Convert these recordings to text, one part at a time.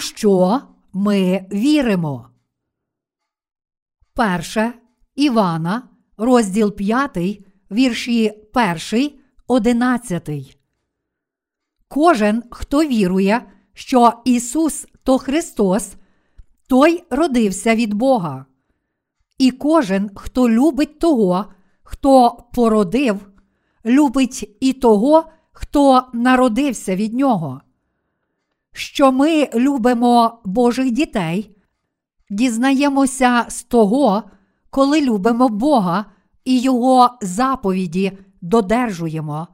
Що ми віримо? Перше Івана, розділ 5, вірші 1, 11. Кожен, хто вірує, що Ісус то Христос, той родився від Бога. І кожен, хто любить того, хто породив, любить і того, хто народився від нього. Що ми любимо Божих дітей, дізнаємося з того, коли любимо Бога і Його заповіді додержуємо,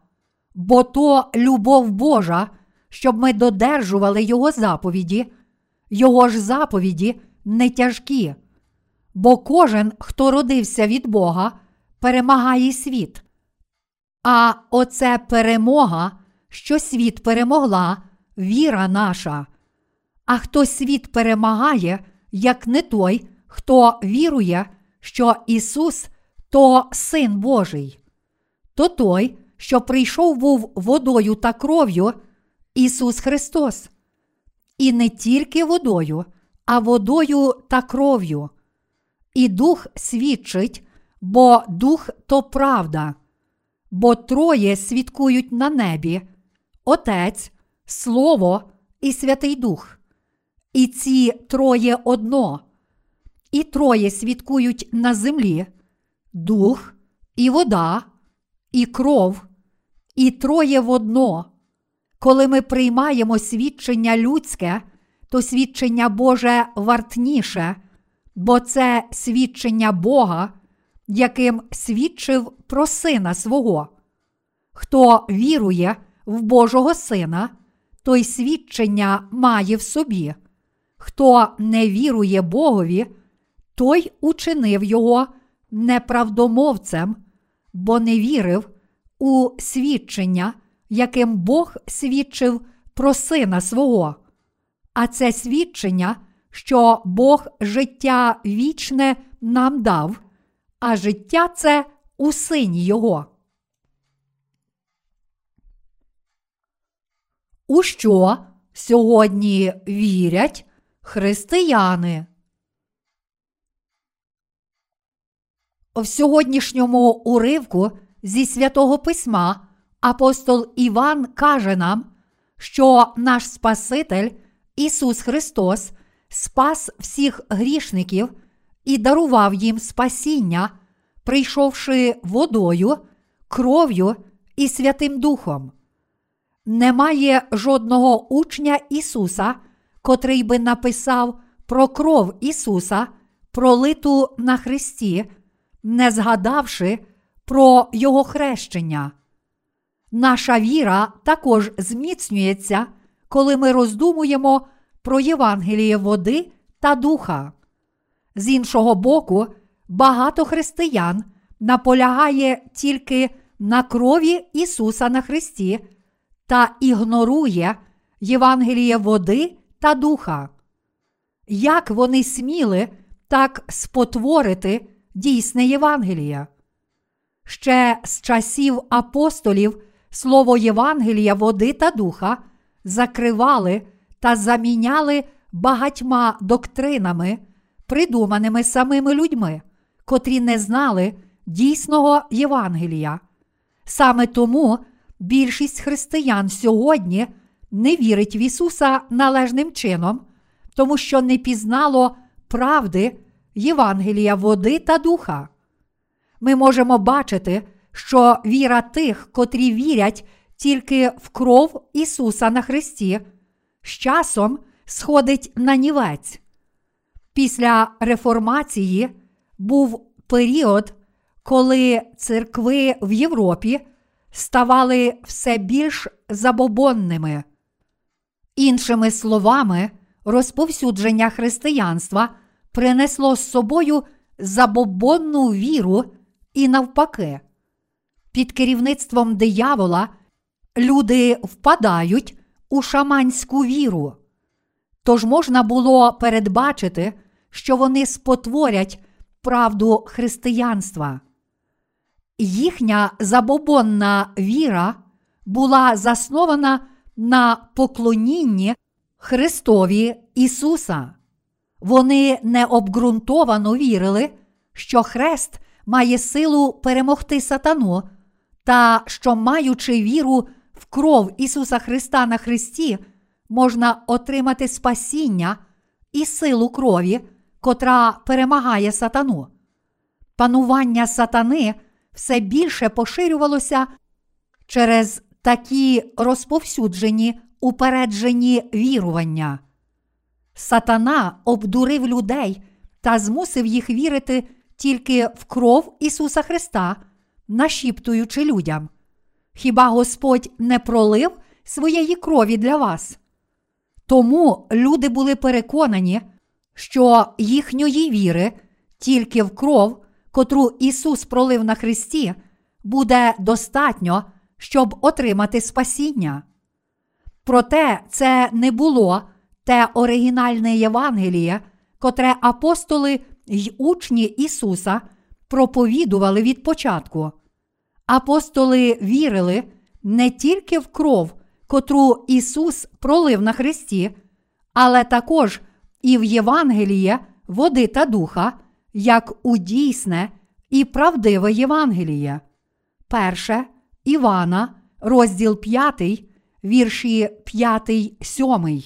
бо то любов Божа, щоб ми додержували Його заповіді, Його ж заповіді не тяжкі. Бо кожен, хто родився від Бога, перемагає світ. А оце перемога, що світ перемогла, віра наша. А хто світ перемагає, як не той, хто вірує, що Ісус то Син Божий, то той, що прийшов був водою та кров'ю, Ісус Христос. І не тільки водою, а водою та кров'ю. І Дух свідчить, бо Дух то правда, бо троє свідкують на небі Отець, Слово і Святий Дух. І ці троє одно, і троє свідкують на землі дух, і вода, і кров, і троє в одно. Коли ми приймаємо свідчення людське, то свідчення Боже вартніше, бо це свідчення Бога, яким свідчив про Сина свого. Хто вірує в Божого Сина, той свідчення має в собі. Хто не вірує Богові, той учинив його неправдомовцем, бо не вірив у свідчення, яким Бог свідчив про сина свого. А це свідчення, що Бог життя вічне нам дав, а життя це у сині Його. У що сьогодні вірять християни? В сьогоднішньому уривку зі святого письма апостол Іван каже нам, що наш Спаситель Ісус Христос спас всіх грішників і дарував їм спасіння, прийшовши водою, кров'ю і Святим Духом. Немає жодного учня Ісуса, котрий би написав про кров Ісуса, пролиту на Христі не згадавши про Його хрещення. Наша віра також зміцнюється, коли ми роздумуємо про Євангеліє води та духа. З іншого боку, багато християн наполягає тільки на крові Ісуса на Христі та ігнорує Євангеліє води та духа. Як вони сміли так спотворити дійсне Євангелія. Ще з часів апостолів слово Євангелія, води та духа закривали та заміняли багатьма доктринами, придуманими самими людьми, котрі не знали дійсного Євангелія. Саме тому більшість християн сьогодні не вірить в Ісуса належним чином, тому що не пізнало правди Євангелія води та духа. Ми можемо бачити, що віра тих, котрі вірять тільки в кров Ісуса на Христі, з часом сходить на нівець. Після реформації був період, коли церкви в Європі ставали все більш забобонними. Іншими словами, розповсюдження християнства принесло з собою забобонну віру і навпаки. Під керівництвом диявола люди впадають у шаманську віру. Тож можна було передбачити, що вони спотворять правду християнства. Їхня забобонна віра була заснована на поклонінні Христові Ісуса. Вони необґрунтовано вірили, що Хрест має силу перемогти сатану, та що, маючи віру в кров Ісуса Христа на Христі, можна отримати спасіння і силу крові, котра перемагає сатану. Панування сатани все більше поширювалося через такі розповсюджені упереджені вірування. Сатана обдурив людей та змусив їх вірити тільки в кров Ісуса Христа, нашіптуючи людям. Хіба Господь не пролив своєї крові для вас? Тому люди були переконані, що їхньої віри тільки в кров, котру Ісус пролив на Христі, буде достатньо, щоб отримати спасіння. Проте це не було те оригінальне Євангеліє, котре апостоли й учні Ісуса проповідували від початку. Апостоли вірили не тільки в кров, котру Ісус пролив на Христі, але також і в Євангеліє води та духа, як у дійсне і правдиве Євангеліє. Перше Івана, розділ 5, вірші 5, 7.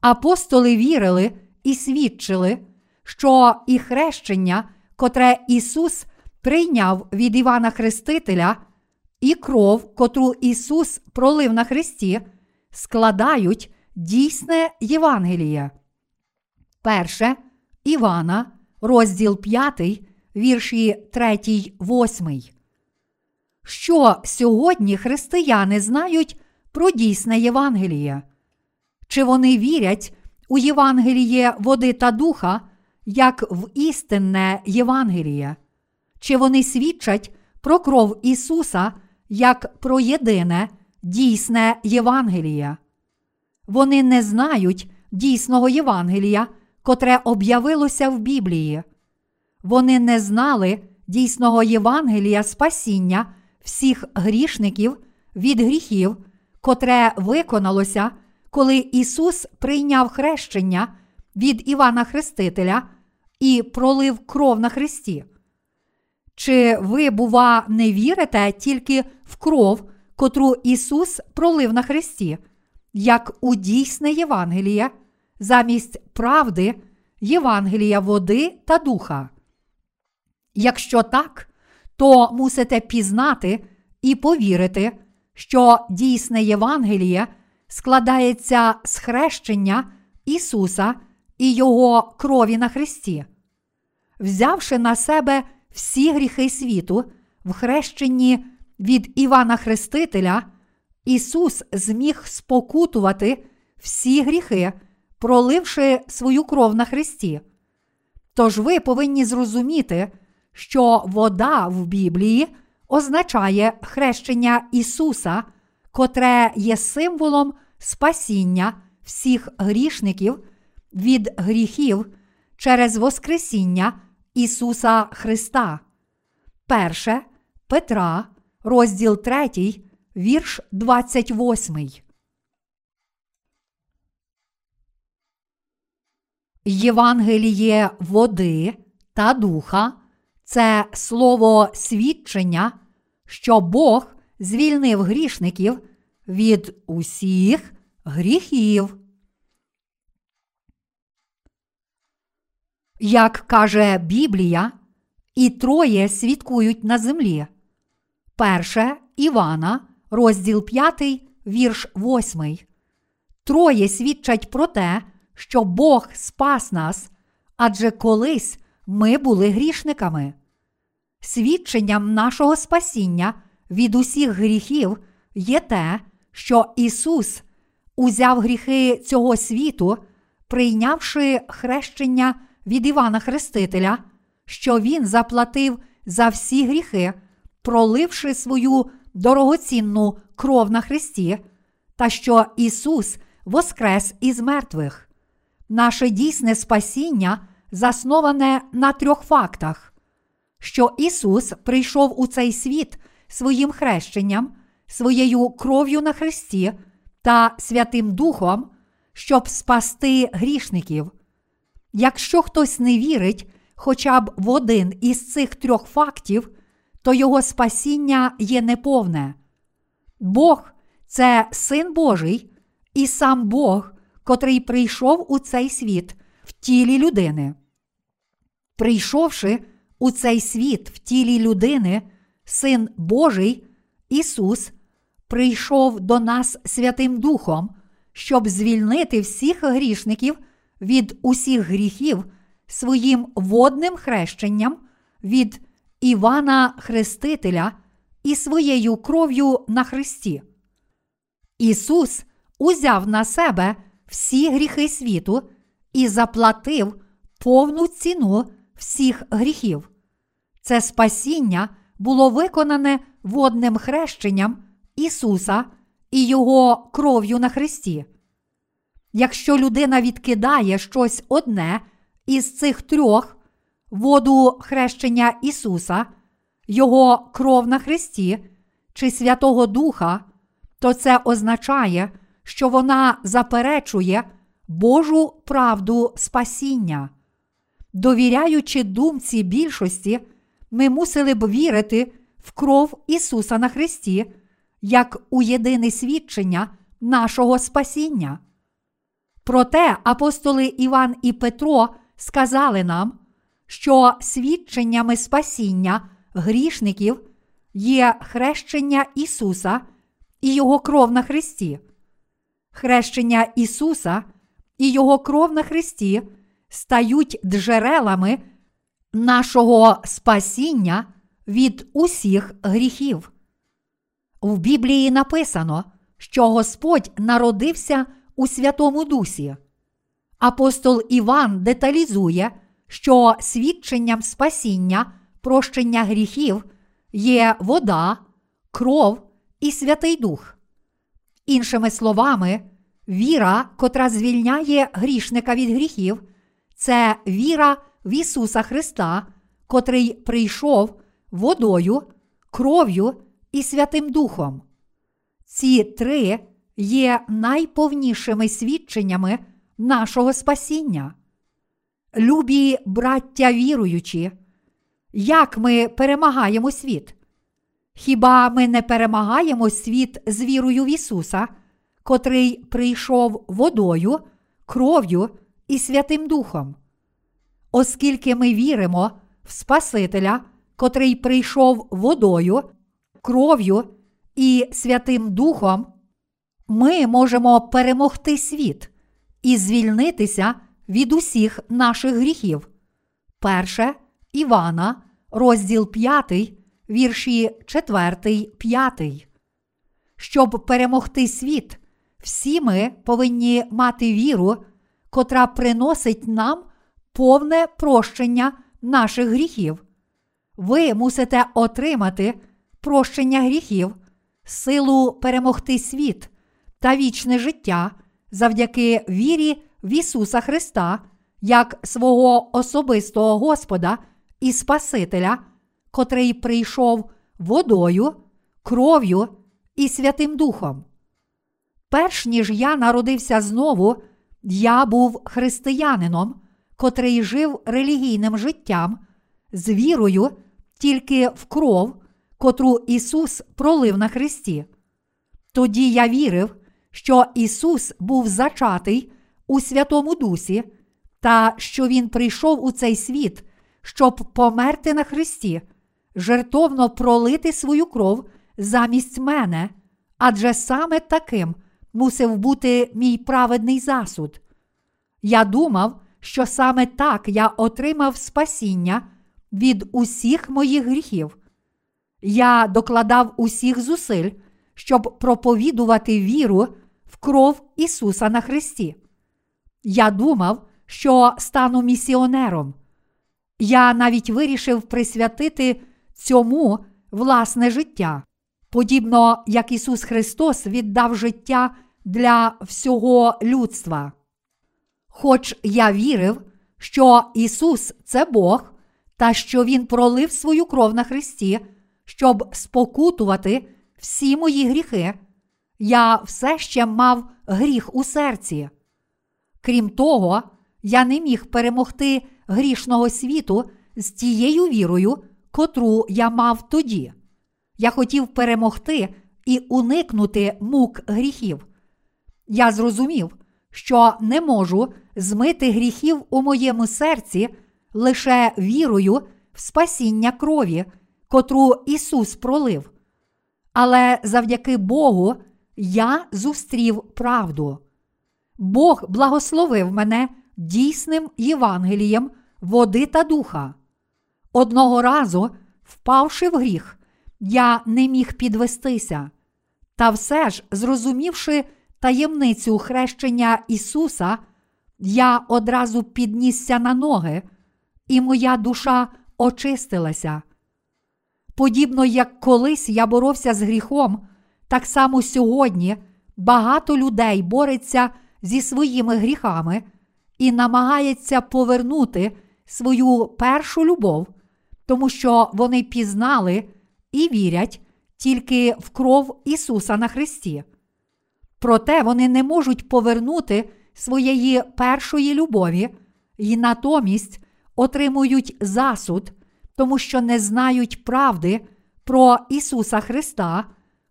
Апостоли вірили і свідчили, що і хрещення, котре Ісус прийняв від Івана Хрестителя, і кров, котру Ісус пролив на Христі, складають дійсне Євангеліє. Перше Івана, розділ 5, вірші 3, 8. Що сьогодні християни знають про дійсне Євангеліє? Чи вони вірять у Євангеліє води та духа, як в істинне Євангеліє? Чи вони свідчать про кров Ісуса як про єдине дійсне Євангеліє? Вони не знають дійсного Євангелія, котре об'явилося в Біблії. Вони не знали дійсного Євангелія спасіння всіх грішників від гріхів, котре виконалося, коли Ісус прийняв хрещення від Івана Хрестителя і пролив кров на Христі. Чи ви, бува, не вірите тільки в кров, котру Ісус пролив на Христі, як у дійсне Євангеліє, замість правди, Євангелія води та духа? Якщо так, то мусите пізнати і повірити, що дійсне Євангеліє складається з хрещення Ісуса і Його крові на Христі. Взявши на себе всі гріхи світу в хрещенні від Івана Хрестителя, Ісус зміг спокутувати всі гріхи, проливши свою кров на Христі. Тож ви повинні зрозуміти, що вода в Біблії означає хрещення Ісуса, котре є символом спасіння всіх грішників від гріхів через Воскресіння Ісуса Христа. Перше Петра, розділ 3, вірш 28. Євангеліє води та духа це слово свідчення, що Бог звільнив грішників від усіх гріхів. Як каже Біблія, і троє свідкують на землі. Перше Івана, розділ 5, вірш 8. Троє свідчать про те, що Бог спас нас, адже колись ми були грішниками. Свідченням нашого спасіння від усіх гріхів є те, що Ісус узяв гріхи цього світу, прийнявши хрещення від Івана Хрестителя, що Він заплатив за всі гріхи, проливши свою дорогоцінну кров на Христі, та що Ісус воскрес із мертвих. Наше дійсне спасіння засноване на трьох фактах: що Ісус прийшов у цей світ своїм хрещенням, своєю кров'ю на Христі та Святим Духом, щоб спасти грішників. Якщо хтось не вірить хоча б в один із цих трьох фактів, то його спасіння є неповне. Бог це Син Божий і сам Бог, котрий прийшов у цей світ в тілі людини. Прийшовши у цей світ в тілі людини, Син Божий, Ісус, прийшов до нас Святим Духом, щоб звільнити всіх грішників від усіх гріхів своїм водним хрещенням від Івана Хрестителя і своєю кров'ю на Христі. Ісус узяв на себе всі гріхи світу і заплатив повну ціну всіх гріхів. Це спасіння було виконане водним хрещенням Ісуса і Його кров'ю на Христі. Якщо людина відкидає щось одне із цих трьох воду хрещення Ісуса, Його кров на Христі чи Святого Духа, то це означає, що вона заперечує Божу правду спасіння. Довіряючи думці більшості, ми мусили б вірити в кров Ісуса на Христі як у єдине свідчення нашого спасіння. Проте апостоли Іван і Петро сказали нам, що свідченнями спасіння грішників є хрещення Ісуса і Його кров на Христі. Хрещення Ісуса і Його кров на Христі стають джерелами нашого спасіння від усіх гріхів. В Біблії написано, що Господь народився у Святому Дусі. Апостол Іван деталізує, що свідченням спасіння, прощення гріхів є вода, кров і Святий Дух. Іншими словами, віра, котра звільняє грішника від гріхів, це віра в Ісуса Христа, котрий прийшов водою, кров'ю і Святим Духом. Ці три є найповнішими свідченнями нашого спасіння. Любі браття віруючі, як ми перемагаємо світ? Хіба ми не перемагаємо світ з вірою в Ісуса, котрий прийшов водою, кров'ю і Святим Духом? Оскільки ми віримо в Спасителя, котрий прийшов водою, кров'ю і Святим Духом, ми можемо перемогти світ і звільнитися від усіх наших гріхів. Перше Івана, розділ 5, вірші 4, 5. Щоб перемогти світ, всі ми повинні мати віру, котра приносить нам повне прощення наших гріхів. Ви мусите отримати прощення гріхів, силу перемогти світ та вічне життя завдяки вірі в Ісуса Христа як свого особистого Господа і Спасителя, котрий прийшов водою, кров'ю і Святим Духом. Перш ніж я народився знову, я був християнином, котрий жив релігійним життям, з вірою тільки в кров, котру Ісус пролив на Христі. Тоді я вірив, що Ісус був зачатий у Святому Дусі, та що Він прийшов у цей світ, щоб померти на Христі, жертовно пролити свою кров замість мене, адже саме таким мусив бути мій праведний засуд. Я думав, що саме так я отримав спасіння від усіх моїх гріхів. Я докладав усіх зусиль, щоб проповідувати віру в кров Ісуса на Христі. Я думав, що стану місіонером. Я навіть вирішив присвятити цьому власне життя, подібно як Ісус Христос віддав життя для всього людства. Хоч я вірив, що Ісус це Бог, та що Він пролив свою кров на Христі, щоб спокутувати всі мої гріхи, я все ще мав гріх у серці. Крім того, я не міг перемогти грішного світу з тією вірою, котру я мав тоді. Я хотів перемогти і уникнути мук гріхів. Я зрозумів, що не можу змити гріхів у моєму серці лише вірою в спасіння крові, котру Ісус пролив. Але завдяки Богу я зустрів правду. Бог благословив мене дійсним Євангелієм води та духа. Одного разу, впавши в гріх, я не міг підвестися. Та все ж, зрозумівши таємницю хрещення Ісуса, я одразу піднісся на ноги, і моя душа очистилася. Подібно як колись я боровся з гріхом, так само сьогодні багато людей бореться зі своїми гріхами і намагається повернути свою першу любов, тому що вони пізнали і вірять тільки в кров Ісуса на Христі. Проте вони не можуть повернути своєї першої любові і натомість отримують засуд, тому що не знають правди про Ісуса Христа,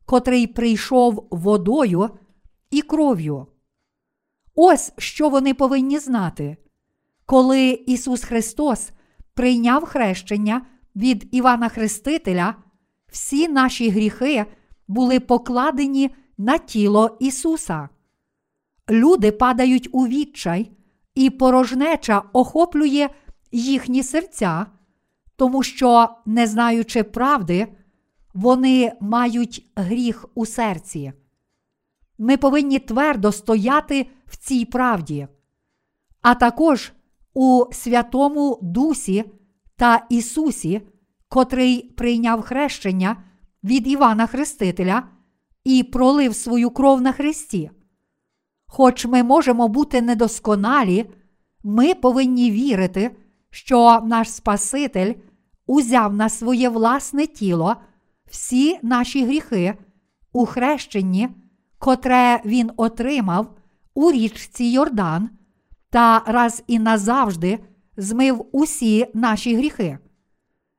котрий прийшов водою і кров'ю. Ось що вони повинні знати. Коли Ісус Христос прийняв хрещення від Івана Хрестителя, всі наші гріхи були покладені на тіло Ісуса. Люди падають у відчай, і порожнеча охоплює їхні серця, тому що, не знаючи правди, вони мають гріх у серці. Ми повинні твердо стояти в цій правді, а також у Святому Дусі та Ісусі, котрий прийняв хрещення від Івана Хрестителя і пролив свою кров на Христі. Хоч ми можемо бути недосконалі, ми повинні вірити, що наш Спаситель узяв на своє власне тіло всі наші гріхи у хрещенні, котре Він отримав у річці Йордан, та раз і назавжди змив усі наші гріхи.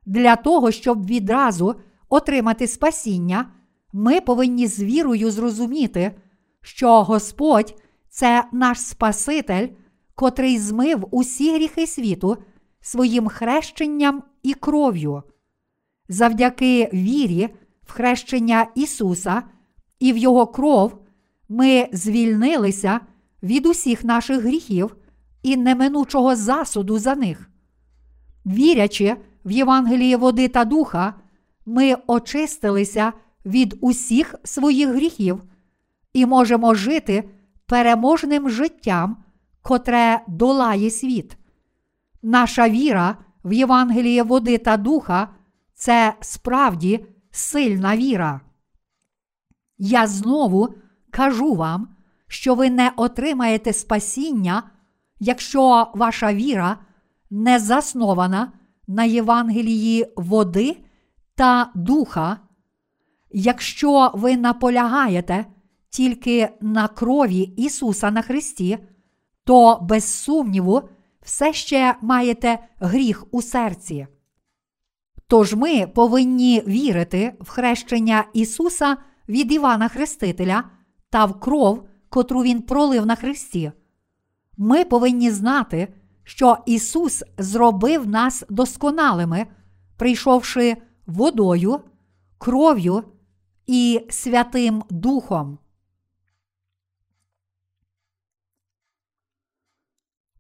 Для того, щоб відразу отримати спасіння, ми повинні з вірою зрозуміти, що Господь це наш Спаситель, котрий змив усі гріхи світу своїм хрещенням і кров'ю. Завдяки вірі в хрещення Ісуса і в Його кров ми звільнилися від усіх наших гріхів і неминучого засуду за них. Вірячи в Євангеліє води та духа, ми очистилися від усіх своїх гріхів і можемо жити переможним життям, котре долає світ. Наша віра в Євангеліє води та духа це справді сильна віра. Я знову кажу вам, що ви не отримаєте спасіння, якщо ваша віра не заснована на Євангелії води та духа, якщо ви наполягаєте тільки на крові Ісуса на Христі, то без сумніву все ще маєте гріх у серці. Тож ми повинні вірити в хрещення Ісуса від Івана Хрестителя та в кров, котру Він пролив на Христі. Ми повинні знати, що Ісус зробив нас досконалими, прийшовши водою, кров'ю і Святим Духом.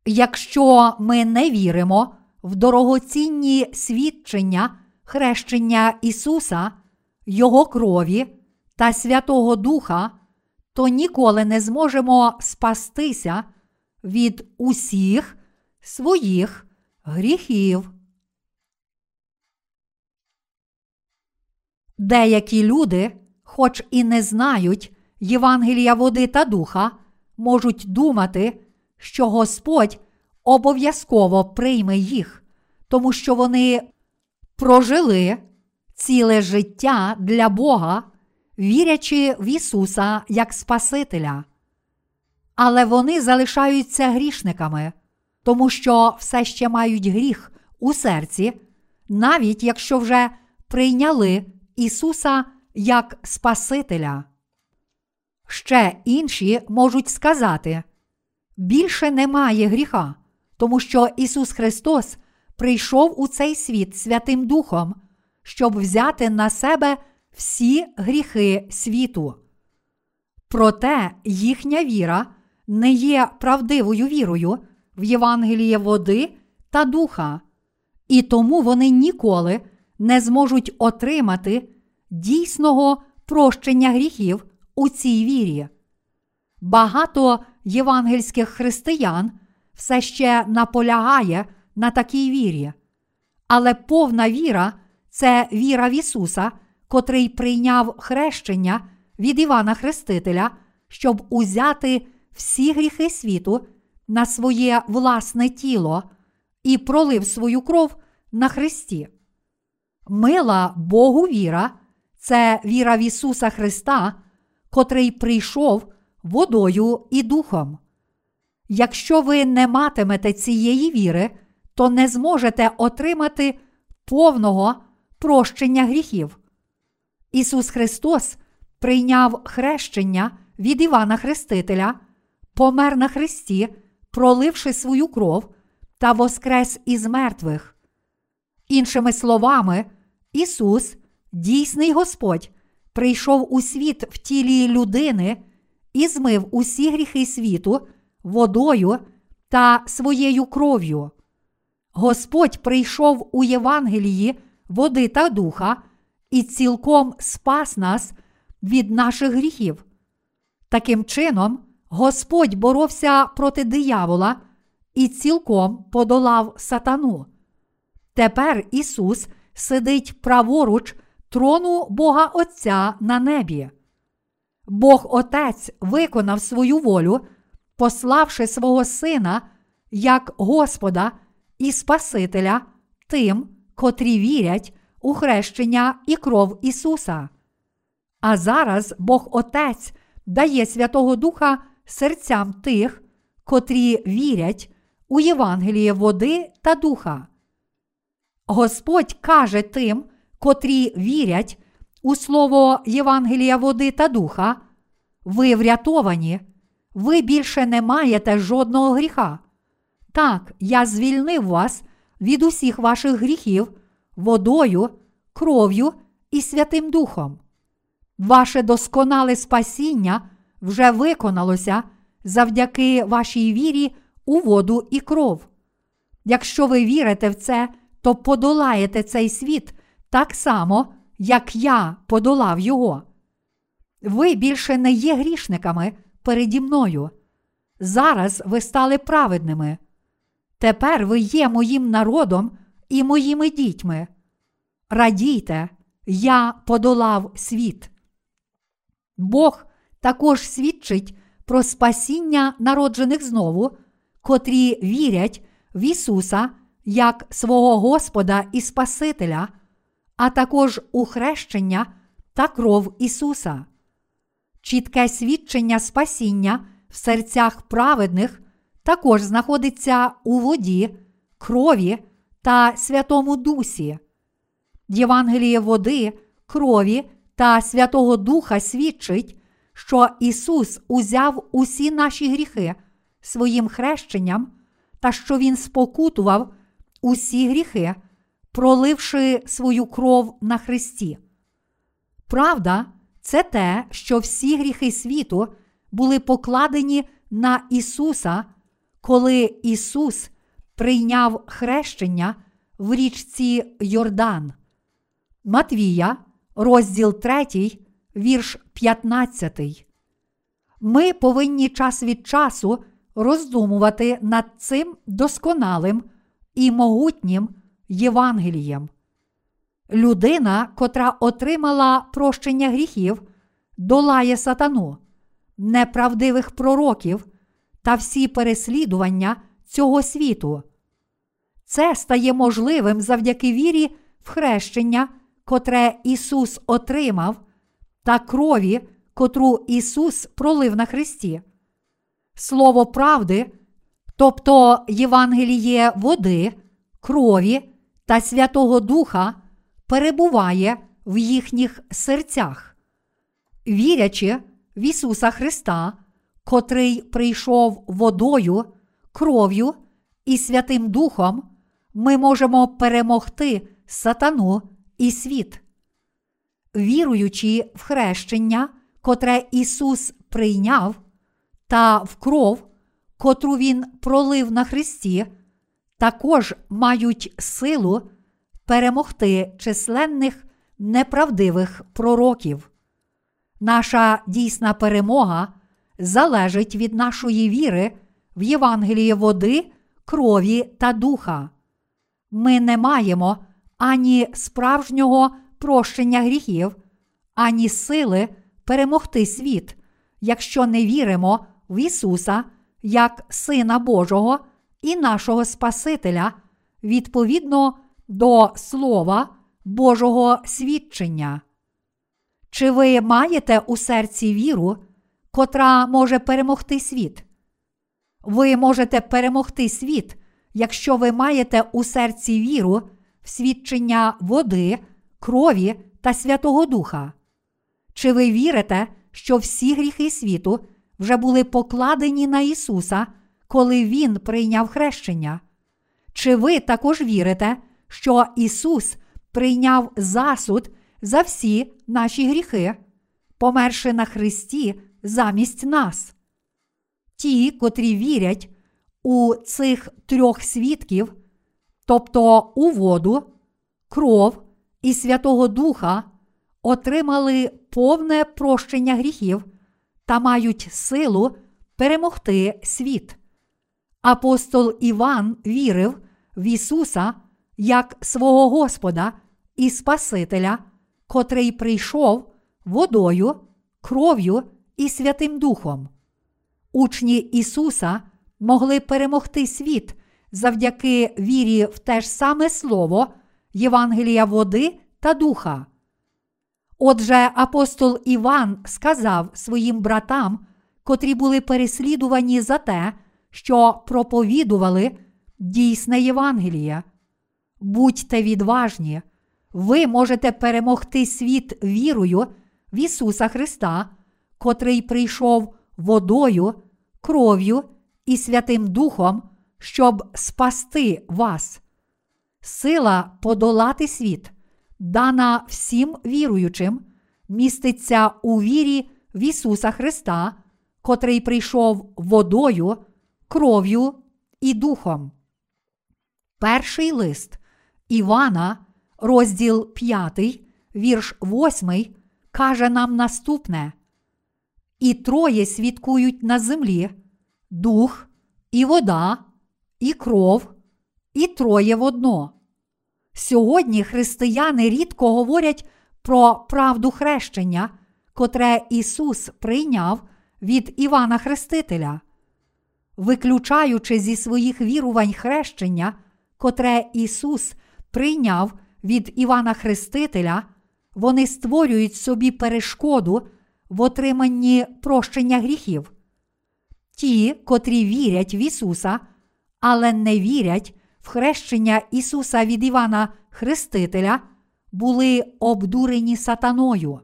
Якщо ми не віримо в дорогоцінні свідчення хрещення Ісуса, Його крові та Святого Духа, то ніколи не зможемо спастися від усіх своїх гріхів. Деякі люди, хоч і не знають Євангелія води та духа, можуть думати, що Господь обов'язково прийме їх, тому що вони прожили ціле життя для Бога, вірячи в Ісуса як Спасителя. Але вони залишаються грішниками, тому що все ще мають гріх у серці, навіть якщо вже прийняли Ісуса як Спасителя. Ще інші можуть сказати: більше немає гріха, тому що Ісус Христос прийшов у цей світ Святим Духом, щоб взяти на себе всі гріхи світу. Проте їхня віра не є правдивою вірою в Євангеліє води та духа, і тому вони ніколи не зможуть отримати дійсного прощення гріхів у цій вірі. Багато євангельських християн все ще наполягає на такій вірі, але повна віра це віра в Ісуса, котрий прийняв хрещення від Івана Хрестителя, щоб узяти всі гріхи світу на своє власне тіло і пролив свою кров на Христі. Мила Богу віра це віра в Ісуса Христа, котрий прийшов водою і духом. Якщо ви не матимете цієї віри, то не зможете отримати повного прощення гріхів. Ісус Христос прийняв хрещення від Івана Хрестителя, помер на Христі, проливши свою кров та воскрес із мертвих. Іншими словами, Ісус, дійсний Господь, прийшов у світ в тілі людини і змив усі гріхи світу водою та своєю кров'ю. Господь прийшов у Євангелії води та духа і цілком спас нас від наших гріхів. Таким чином, Господь боровся проти диявола і цілком подолав сатану. Тепер Ісус сидить праворуч трону Бога Отця на небі. Бог Отець виконав свою волю, пославши свого Сина як Господа і Спасителя тим, котрі вірять у хрещення і кров Ісуса. А зараз Бог Отець дає Святого Духа серцям тих, котрі вірять у Євангеліє води та духа. Господь каже тим, котрі вірять у слово Євангелія води та духа, ви врятовані, ви більше не маєте жодного гріха. Так, я звільнив вас від усіх ваших гріхів водою, кров'ю і Святим Духом. Ваше досконале спасіння вже виконалося завдяки вашій вірі у воду і кров. Якщо ви вірите в це, то подолаєте цей світ так само, як я подолав його. Ви більше не є грішниками переді мною. Зараз ви стали праведними. Тепер ви є моїм народом і моїми дітьми. Радійте, я подолав світ. Бог також свідчить про спасіння народжених знову, котрі вірять в Ісуса як свого Господа і Спасителя, а також у хрещення та кров Ісуса. Чітке свідчення спасіння в серцях праведних також знаходиться у воді, крові та Святому Дусі. Євангеліє води, крові та Святого Духа свідчить, що Ісус узяв усі наші гріхи своїм хрещенням та що Він спокутував усі гріхи, проливши свою кров на Христі. Правда, це те, що всі гріхи світу були покладені на Ісуса, коли Ісус прийняв хрещення в річці Йордан. Матвія, розділ 3, вірш 15. Ми повинні час від часу роздумувати над цим досконалим і могутнім Євангелієм. Людина, котра отримала прощення гріхів, долає сатану, неправдивих пророків та всі переслідування цього світу. Це стає можливим завдяки вірі в хрещення, котре Ісус отримав, та крові, котру Ісус пролив на Христі. Слово правди, тобто Євангеліє води, крові та Святого Духа, перебуває в їхніх серцях. Вірячи в Ісуса Христа, котрий прийшов водою, кров'ю і Святим Духом, ми можемо перемогти сатану і світ. Віруючи в хрещення, котре Ісус прийняв, та в кров, котру Він пролив на Христі, також мають силу перемогти численних неправдивих пророків. Наша дійсна перемога залежить від нашої віри в Євангеліє води, крові та духа. Ми не маємо ані справжнього прощення гріхів, ані сили перемогти світ, якщо не віримо в Ісуса як Сина Божого і нашого Спасителя відповідно до Слова Божого свідчення. Чи ви маєте у серці віру, котра може перемогти світ? Ви можете перемогти світ, якщо ви маєте у серці віру в свідчення води, крові та Святого Духа. Чи ви вірите, що всі гріхи світу вже були покладені на Ісуса, коли Він прийняв хрещення? Чи ви також вірите, що Ісус прийняв засуд за всі наші гріхи, померши на Христі замість нас? Ті, котрі вірять у цих трьох свідків, тобто у воду, кров і Святого Духа, отримали повне прощення гріхів та мають силу перемогти світ. Апостол Іван вірив в Ісуса як свого Господа і Спасителя, котрий прийшов водою, кров'ю і Святим Духом. Учні Ісуса могли перемогти світ завдяки вірі в те ж саме Слово, Євангелія води та духа. Отже, апостол Іван сказав своїм братам, котрі були переслідувані за те, що проповідували дійсне Євангеліє. Будьте відважні, ви можете перемогти світ вірою в Ісуса Христа, котрий прийшов водою, кров'ю і Святим Духом, щоб спасти вас. Сила подолати світ, дана всім віруючим, міститься у вірі в Ісуса Христа, котрий прийшов водою, кров'ю і духом. Перший лист Івана, розділ 5, вірш 8, каже нам наступне: І троє свідкують на землі дух, і вода, і кров, і троє в одно. Сьогодні християни рідко говорять про правду хрещення, котре Ісус прийняв від Івана Хрестителя. Виключаючи зі своїх вірувань хрещення, котре Ісус прийняв від Івана Хрестителя, вони створюють собі перешкоду в отриманні прощення гріхів. Ті, котрі вірять в Ісуса, але не вірять в хрещення Ісуса від Івана Хрестителя, були обдурені сатаною.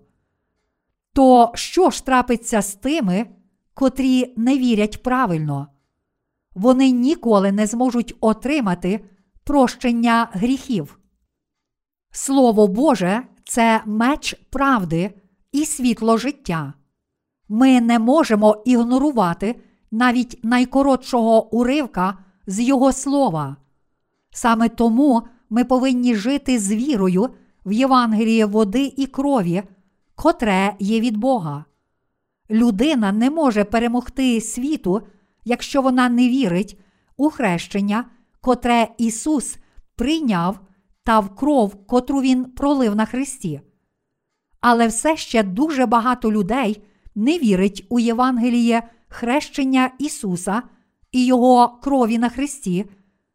То що ж трапиться з тими, котрі не вірять правильно? Вони ніколи не зможуть отримати прощення гріхів. Слово Боже це меч правди і світло життя. Ми не можемо ігнорувати навіть найкоротшого уривка з Його слова. Саме тому ми повинні жити з вірою в Євангеліє води і крові, котре є від Бога. Людина не може перемогти світу, якщо вона не вірить у хрещення, котре Ісус прийняв та в кров, котру Він пролив на Христі. Але все ще дуже багато людей не вірить у Євангеліє хрещення Ісуса і Його крові на Христі,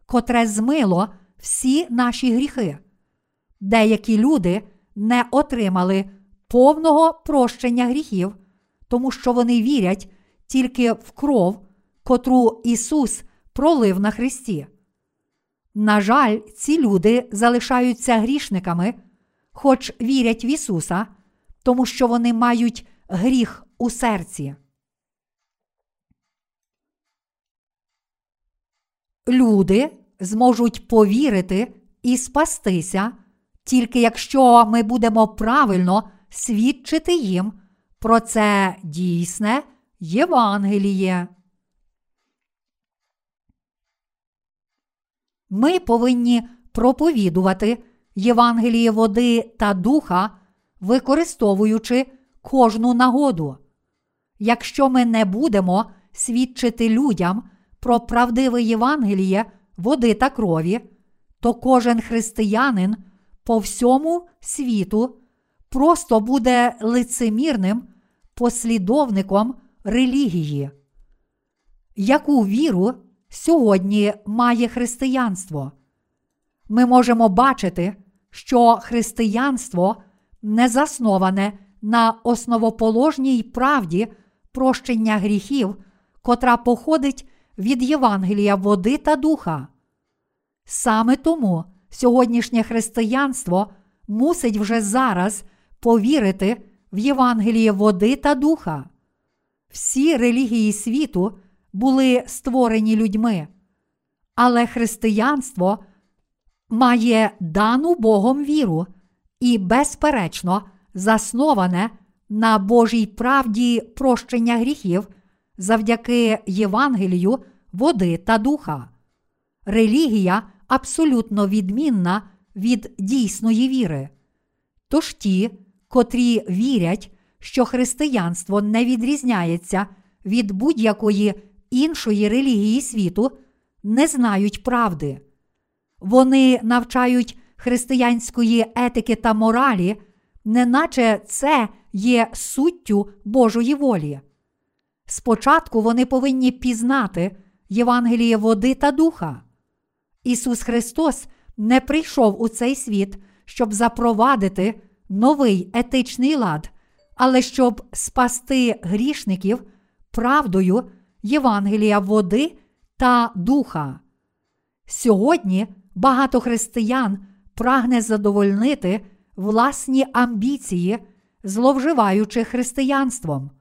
котре змило всі наші гріхи. Деякі люди не отримали повного прощення гріхів, тому що вони вірять тільки в кров, котру Ісус пролив на Христі. На жаль, ці люди залишаються грішниками, хоч вірять в Ісуса, тому що вони мають гріх у серці. Люди зможуть повірити і спастися, тільки якщо ми будемо правильно свідчити їм про це дійсне Євангеліє. Ми повинні проповідувати Євангеліє води та духа, використовуючи кожну нагоду. Якщо ми не будемо свідчити людям про правдиве Євангеліє води та крові, то кожен християнин по всьому світу просто буде лицемірним послідовником релігії. Яку віру сьогодні має християнство? Ми можемо бачити, що християнство не засноване на основоположній правді прощення гріхів, котра походить від Євангелія води та духа. Саме тому сьогоднішнє християнство мусить вже зараз повірити в Євангеліє води та духа. Всі релігії світу були створені людьми, але християнство має дану Богом віру і, безперечно, засноване на Божій правді прощення гріхів завдяки Євангелію, води та духа. Релігія абсолютно відмінна від дійсної віри. Тож ті, котрі вірять, що християнство не відрізняється від будь-якої іншої релігії світу, не знають правди. Вони навчають християнської етики та моралі, неначе це є суттю Божої волі. Спочатку вони повинні пізнати Євангеліє води та духа. Ісус Христос не прийшов у цей світ, щоб запровадити новий етичний лад, але щоб спасти грішників правдою Євангелія води та духа. Сьогодні багато християн прагне задовольнити власні амбіції, зловживаючи християнством.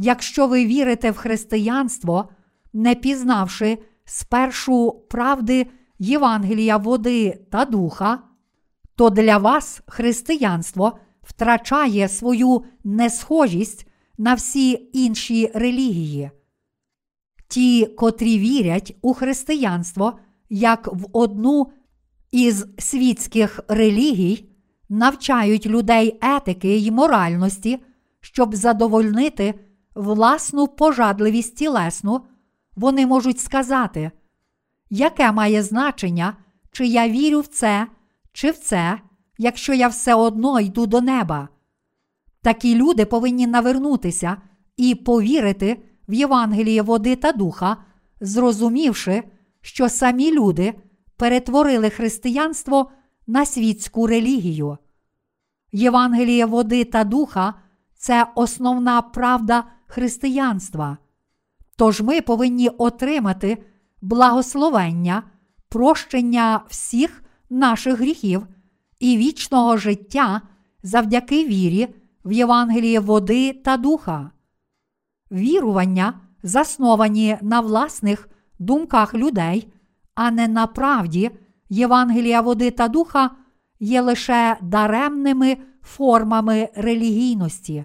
Якщо ви вірите в християнство, не пізнавши спершу правди Євангелія води та духа, то для вас християнство втрачає свою несхожість на всі інші релігії. Ті, котрі вірять у християнство як в одну із світських релігій, навчають людей етики й моральності, щоб задовольнити власну пожадливість тілесну, вони можуть сказати, яке має значення, чи я вірю в це, чи в це, якщо я все одно йду до неба. Такі люди повинні навернутися і повірити в Євангеліє води та духа, зрозумівши, що самі люди перетворили християнство на світську релігію. Євангеліє води та духа це основна правда християнства. Тож ми повинні отримати благословення, прощення всіх наших гріхів і вічного життя завдяки вірі в Євангеліє води та духа. Вірування засновані на власних думках людей, а не на правді Євангелія води та духа є лише даремними формами релігійності.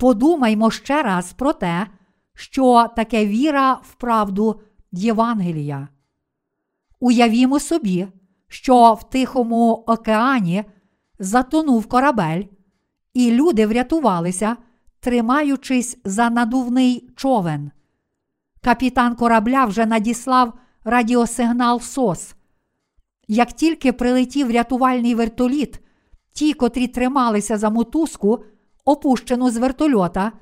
Подумаймо ще раз про те, що таке віра в правду Євангелія. Уявімо собі, що в Тихому океані затонув корабель, і люди врятувалися, тримаючись за надувний човен. Капітан корабля вже надіслав радіосигнал СОС. Як тільки прилетів рятувальний вертоліт, ті, котрі трималися за мотузку, опущену з вертольота,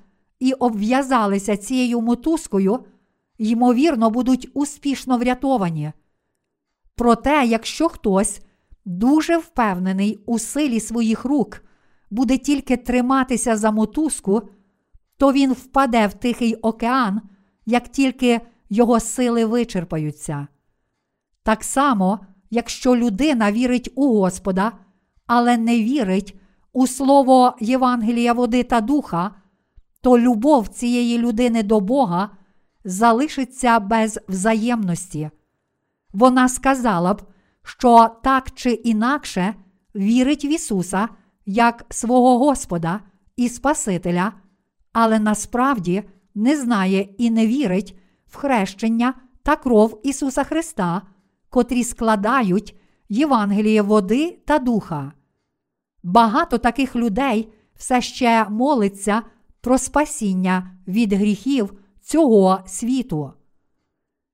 і обв'язалися цією мотузкою, ймовірно, будуть успішно врятовані. Проте, якщо хтось дуже впевнений у силі своїх рук, буде тільки триматися за мотузку, то він впаде в Тихий океан як тільки його сили вичерпаються. Так само, якщо людина вірить у Господа, але не вірить у слово Євангелія води та духа, то любов цієї людини до Бога залишиться без взаємності. Вона сказала б, що так чи інакше вірить в Ісуса як свого Господа і Спасителя, але насправді не знає і не вірить в хрещення та кров Ісуса Христа, котрі складають Євангеліє води та духа. Багато таких людей все ще молиться про спасіння від гріхів цього світу.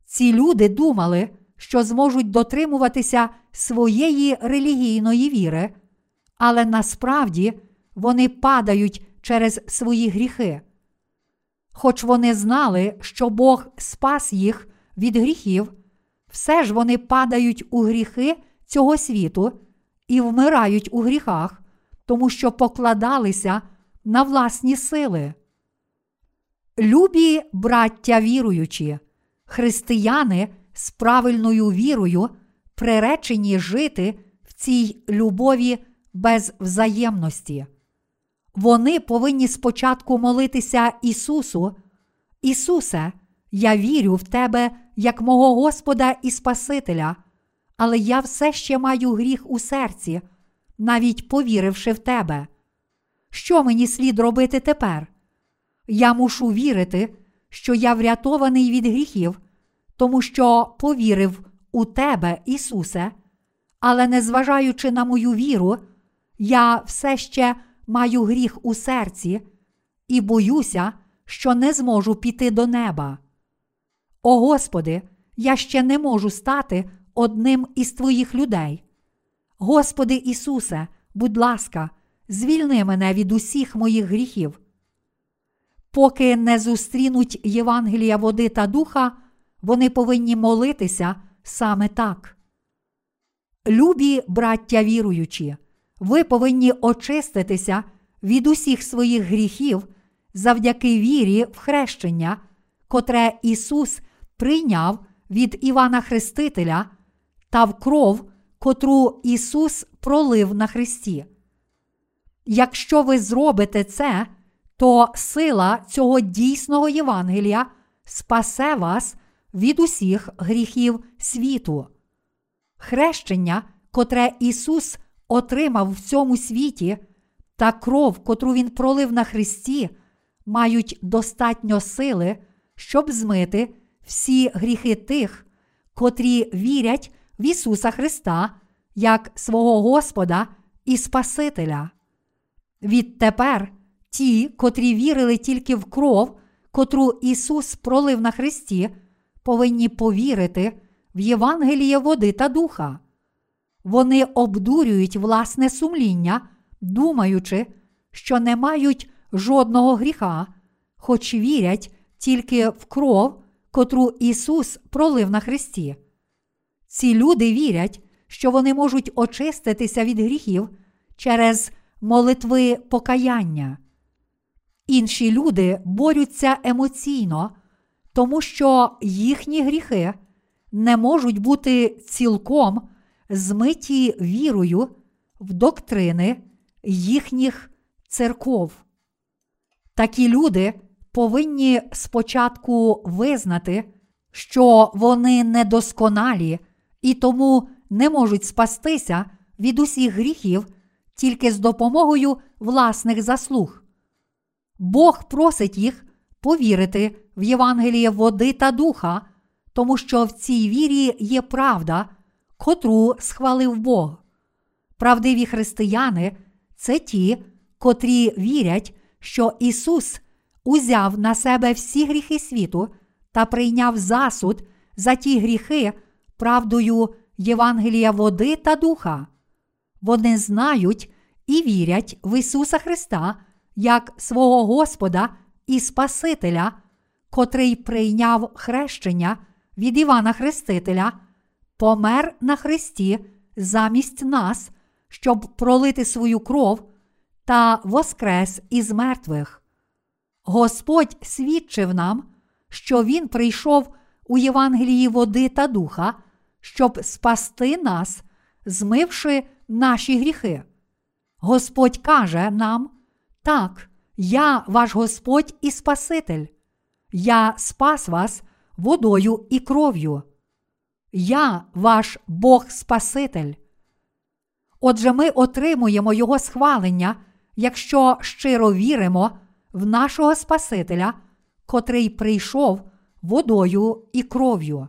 Ці люди думали, що зможуть дотримуватися своєї релігійної віри, але насправді вони падають через свої гріхи. Хоч вони знали, що Бог спас їх від гріхів, все ж вони падають у гріхи цього світу і вмирають у гріхах, тому що покладалися на власні сили. Любі браття віруючі, християни з правильною вірою приречені жити в цій любові без взаємності. Вони повинні спочатку молитися Ісусу. Ісусе, я вірю в Тебе як мого Господа і Спасителя, але я все ще маю гріх у серці, навіть повіривши в Тебе. Що мені слід робити тепер? Я мушу вірити, що я врятований від гріхів, тому що повірив у Тебе, Ісусе, але незважаючи на мою віру, я все ще маю гріх у серці і боюся, що не зможу піти до неба. О Господи, я ще не можу стати одним із Твоїх людей. Господи Ісусе, будь ласка, звільни мене від усіх моїх гріхів. Поки не зустрінуть Євангелія води та духа, вони повинні молитися саме так. Любі браття віруючі, ви повинні очиститися від усіх своїх гріхів завдяки вірі в хрещення, котре Ісус прийняв від Івана Хрестителя та в кров, котру Ісус пролив на Христі. Якщо ви зробите це, то сила цього дійсного Євангелія спасе вас від усіх гріхів світу. Хрещення, котре Ісус отримав в цьому світі, та кров, котру Він пролив на Христі, мають достатньо сили, щоб змити всі гріхи тих, котрі вірять в Ісуса Христа як свого Господа і Спасителя. Відтепер ті, котрі вірили тільки в кров, котру Ісус пролив на Христі, повинні повірити в Євангеліє води та духа. Вони обдурюють власне сумління, думаючи, що не мають жодного гріха, хоч вірять тільки в кров, котру Ісус пролив на Христі. Ці люди вірять, що вони можуть очиститися від гріхів через молитви покаяння. Інші люди борються емоційно, тому що їхні гріхи не можуть бути цілком змиті вірою в доктрини їхніх церков. Такі люди повинні спочатку визнати, що вони недосконалі і тому не можуть спастися від усіх гріхів тільки з допомогою власних заслуг. Бог просить їх повірити в Євангеліє води та духа, тому що в цій вірі є правда, котру схвалив Бог. Правдиві християни це ті, котрі вірять, що Ісус узяв на себе всі гріхи світу та прийняв засуд за ті гріхи правдою Євангелія води та духа. Вони знають і вірять в Ісуса Христа як свого Господа і Спасителя, котрий прийняв хрещення від Івана Хрестителя, помер на Христі замість нас, щоб пролити свою кров та воскрес із мертвих. Господь свідчив нам, що Він прийшов у Євангелії води та духа, щоб спасти нас, змивши наші гріхи. Господь каже нам: так, я ваш Господь і Спаситель, я спас вас водою і кров'ю. Я ваш Бог Спаситель. Отже, ми отримуємо Його схвалення, якщо щиро віримо в нашого Спасителя, котрий прийшов водою і кров'ю.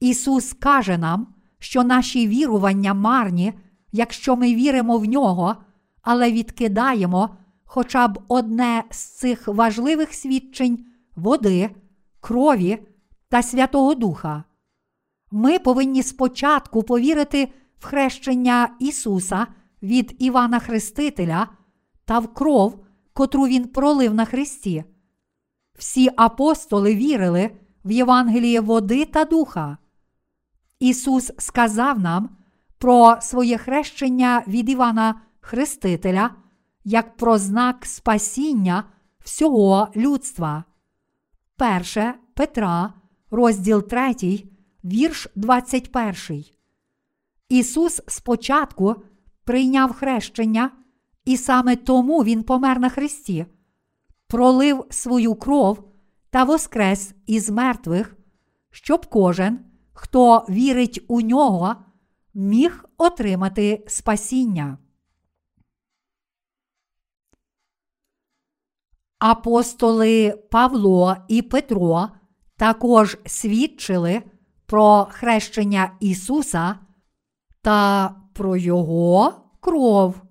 Ісус каже нам, що наші вірування марні, якщо ми віримо в нього, але відкидаємо хоча б одне з цих важливих свідчень води, крові та Святого Духа. Ми повинні спочатку повірити в хрещення Ісуса від Івана Хрестителя та в кров, котру Він пролив на Христі. Всі апостоли вірили в Євангеліє води та духа. Ісус сказав нам про своє хрещення від Івана Хрестителя як про знак спасіння всього людства. Перше Петра, розділ 3, вірш 21. Ісус спочатку прийняв хрещення, і саме тому Він помер на Христі, пролив свою кров та воскрес із мертвих, щоб кожен, хто вірить у нього, міг отримати спасіння. Апостоли Павло і Петро також свідчили про хрещення Ісуса та про Його кров.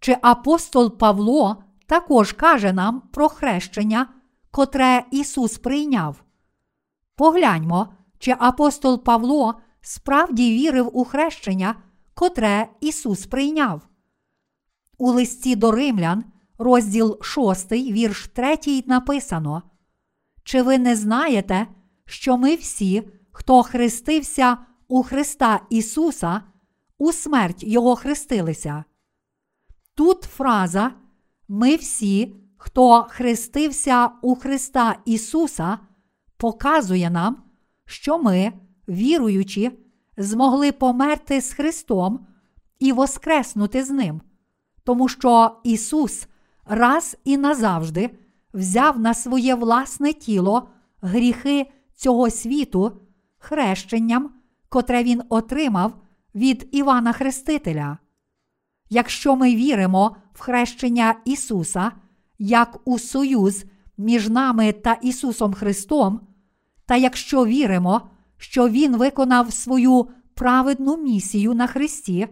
Чи апостол Павло також каже нам про хрещення, котре Ісус прийняв? Погляньмо, чи апостол Павло справді вірив у хрещення, котре Ісус прийняв. У листі до римлян, розділ 6, вірш 3, написано: Чи ви не знаєте, що ми всі, хто хрестився у Христа Ісуса, у смерть Його хрестилися? Тут фраза Ми всі, хто хрестився у Христа Ісуса, показує нам, що ми, віруючи, змогли померти з Христом і воскреснути з Ним тому що Ісус раз і назавжди взяв на своє власне тіло гріхи цього світу хрещенням, котре Він отримав від Івана Хрестителя. Якщо ми віримо в хрещення Ісуса як у союз між нами та Ісусом Христом, та якщо віримо, що Він виконав свою праведну місію на Христі,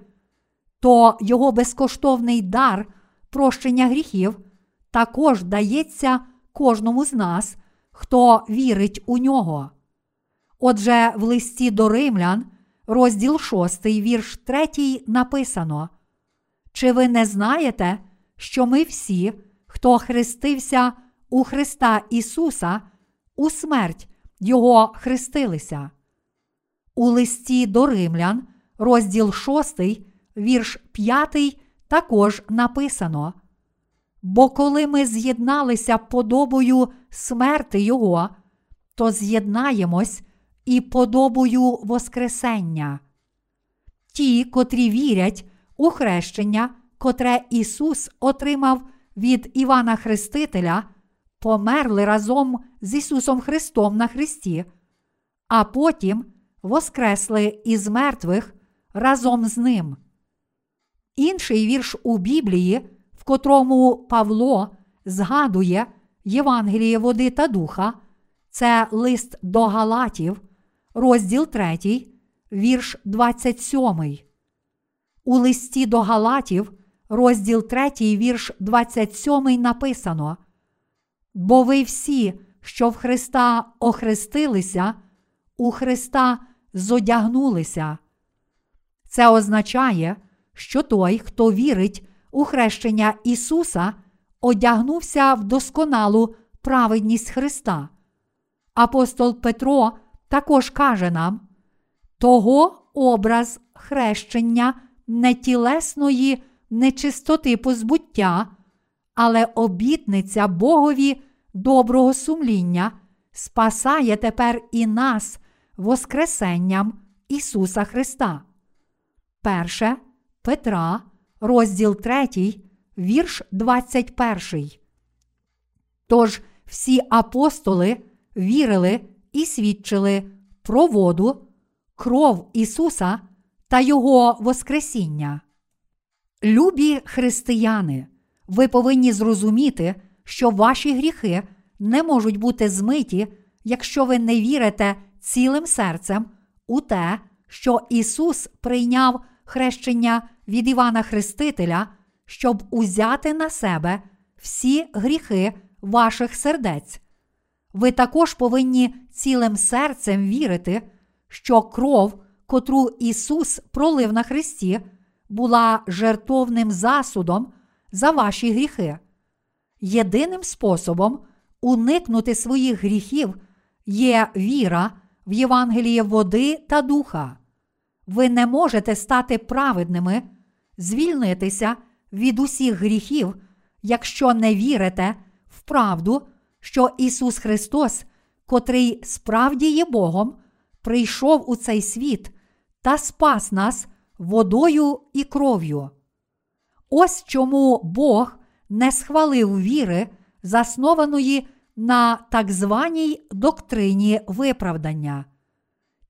то його безкоштовний дар прощення гріхів також дається кожному з нас, хто вірить у нього. Отже, в листі до римлян, розділ 6, вірш 3, написано: Чи ви не знаєте, що ми всі, хто хрестився у Христа Ісуса, у смерть Його хрестилися? У листі до римлян, розділ 6, вірш 5 також написано. Бо коли ми з'єдналися подобою смерти Його, то з'єднаємось і подобою Воскресення. Ті, котрі вірять у хрещення, котре Ісус отримав від Івана Хрестителя, померли разом з Ісусом Христом на Христі, а потім воскресли із мертвих разом з Ним. Інший вірш у Біблії, в котрому Павло згадує Євангеліє води та духа, це лист до Галатів, розділ 3, вірш 27. У листі до Галатів, розділ 3, вірш 27 написано: Бо ви всі, що в Христа охрестилися, у Христа зодягнулися. Це означає, що той, хто вірить у хрещення Ісуса, одягнувся в досконалу праведність Христа. Апостол Петро також каже нам: того образ хрещення нетілесної нечистоти позбуття, але обітниця Богові доброго сумління спасає тепер і нас Воскресенням Ісуса Христа. Перше Петра, розділ 3, вірш 21. Тож всі апостоли вірили і свідчили про воду, кров Ісуса та Його Воскресіння. Любі християни, ви повинні зрозуміти, що ваші гріхи не можуть бути змиті, якщо ви не вірите цілим серцем у те, що Ісус прийняв хрещення від Івана Хрестителя, щоб узяти на себе всі гріхи ваших сердець. Ви також повинні цілим серцем вірити, що кров, котру Ісус пролив на Христі, була жертовним засудом за ваші гріхи. Єдиним способом уникнути своїх гріхів є віра в Євангеліє води та духа. Ви не можете стати праведними, звільнитися від усіх гріхів, якщо не вірите в правду, що Ісус Христос, котрий справді є Богом, прийшов у цей світ та спас нас водою і кров'ю. Ось чому Бог не схвалив віри, заснованої на так званій доктрині виправдання.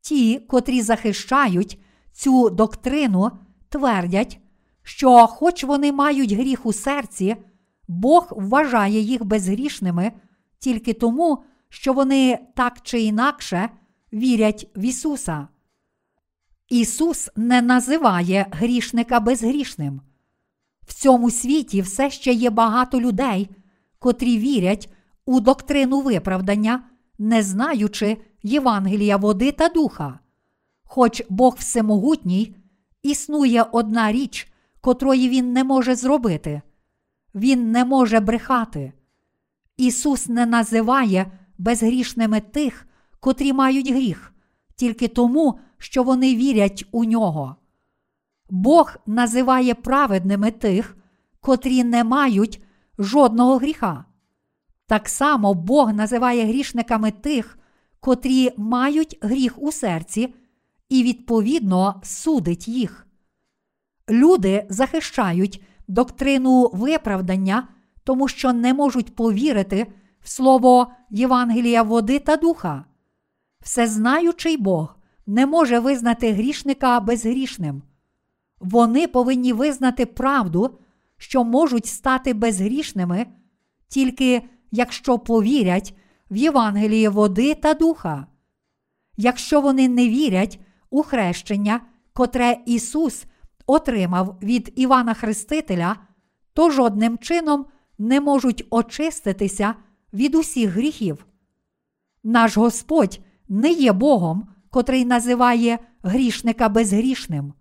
Ті, котрі захищають цю доктрину, твердять, що, хоч вони мають гріх у серці, Бог вважає їх безгрішними тільки тому, що вони так чи інакше вірять в Ісуса. Ісус не називає грішника безгрішним. В цьому світі все ще є багато людей, котрі вірять у доктрину виправдання, не знаючи Євангелія води та духа. Хоч Бог всемогутній, існує одна річ, котрої Він не може зробити. Він не може брехати. Ісус не називає безгрішними тих, котрі мають гріх, тільки тому, що вони вірять у нього. Бог називає праведними тих, котрі не мають жодного гріха. Так само Бог називає грішниками тих, котрі мають гріх у серці, і, відповідно, судить їх. Люди захищають доктрину виправдання, тому що не можуть повірити в слово Євангелія води та духа. Всезнаючий Бог не може визнати грішника безгрішним. Вони повинні визнати правду, що можуть стати безгрішними, тільки якщо повірять в Євангеліє води та духа. Якщо вони не вірять у хрещення, котре Ісус отримав від Івана Хрестителя, то жодним чином не можуть очиститися від усіх гріхів. Наш Господь не є Богом, котрий називає грішника безгрішним.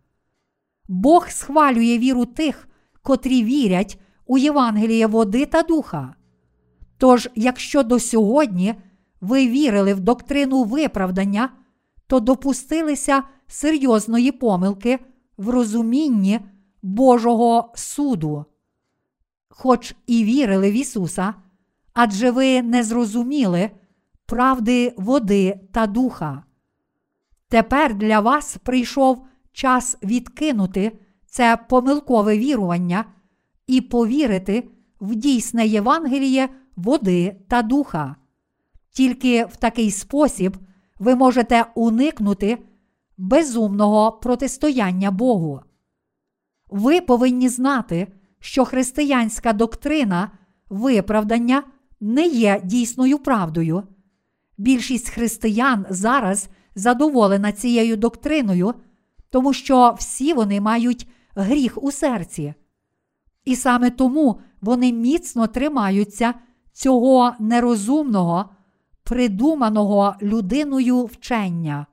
Бог схвалює віру тих, котрі вірять у Євангеліє води та духа. Тож, якщо до сьогодні ви вірили в доктрину виправдання, то допустилися серйозної помилки в розумінні Божого суду. Хоч і вірили в Ісуса, адже ви не зрозуміли правди води та духа. Тепер для вас прийшов час відкинути це помилкове вірування і повірити в дійсне Євангеліє води та духа. Тільки в такий спосіб ви можете уникнути безумного протистояння Богу. Ви повинні знати, що християнська доктрина виправдання не є дійсною правдою. Більшість християн зараз задоволена цією доктриною, тому що всі вони мають гріх у серці. І саме тому вони міцно тримаються цього нерозумного, придуманого людиною вчення.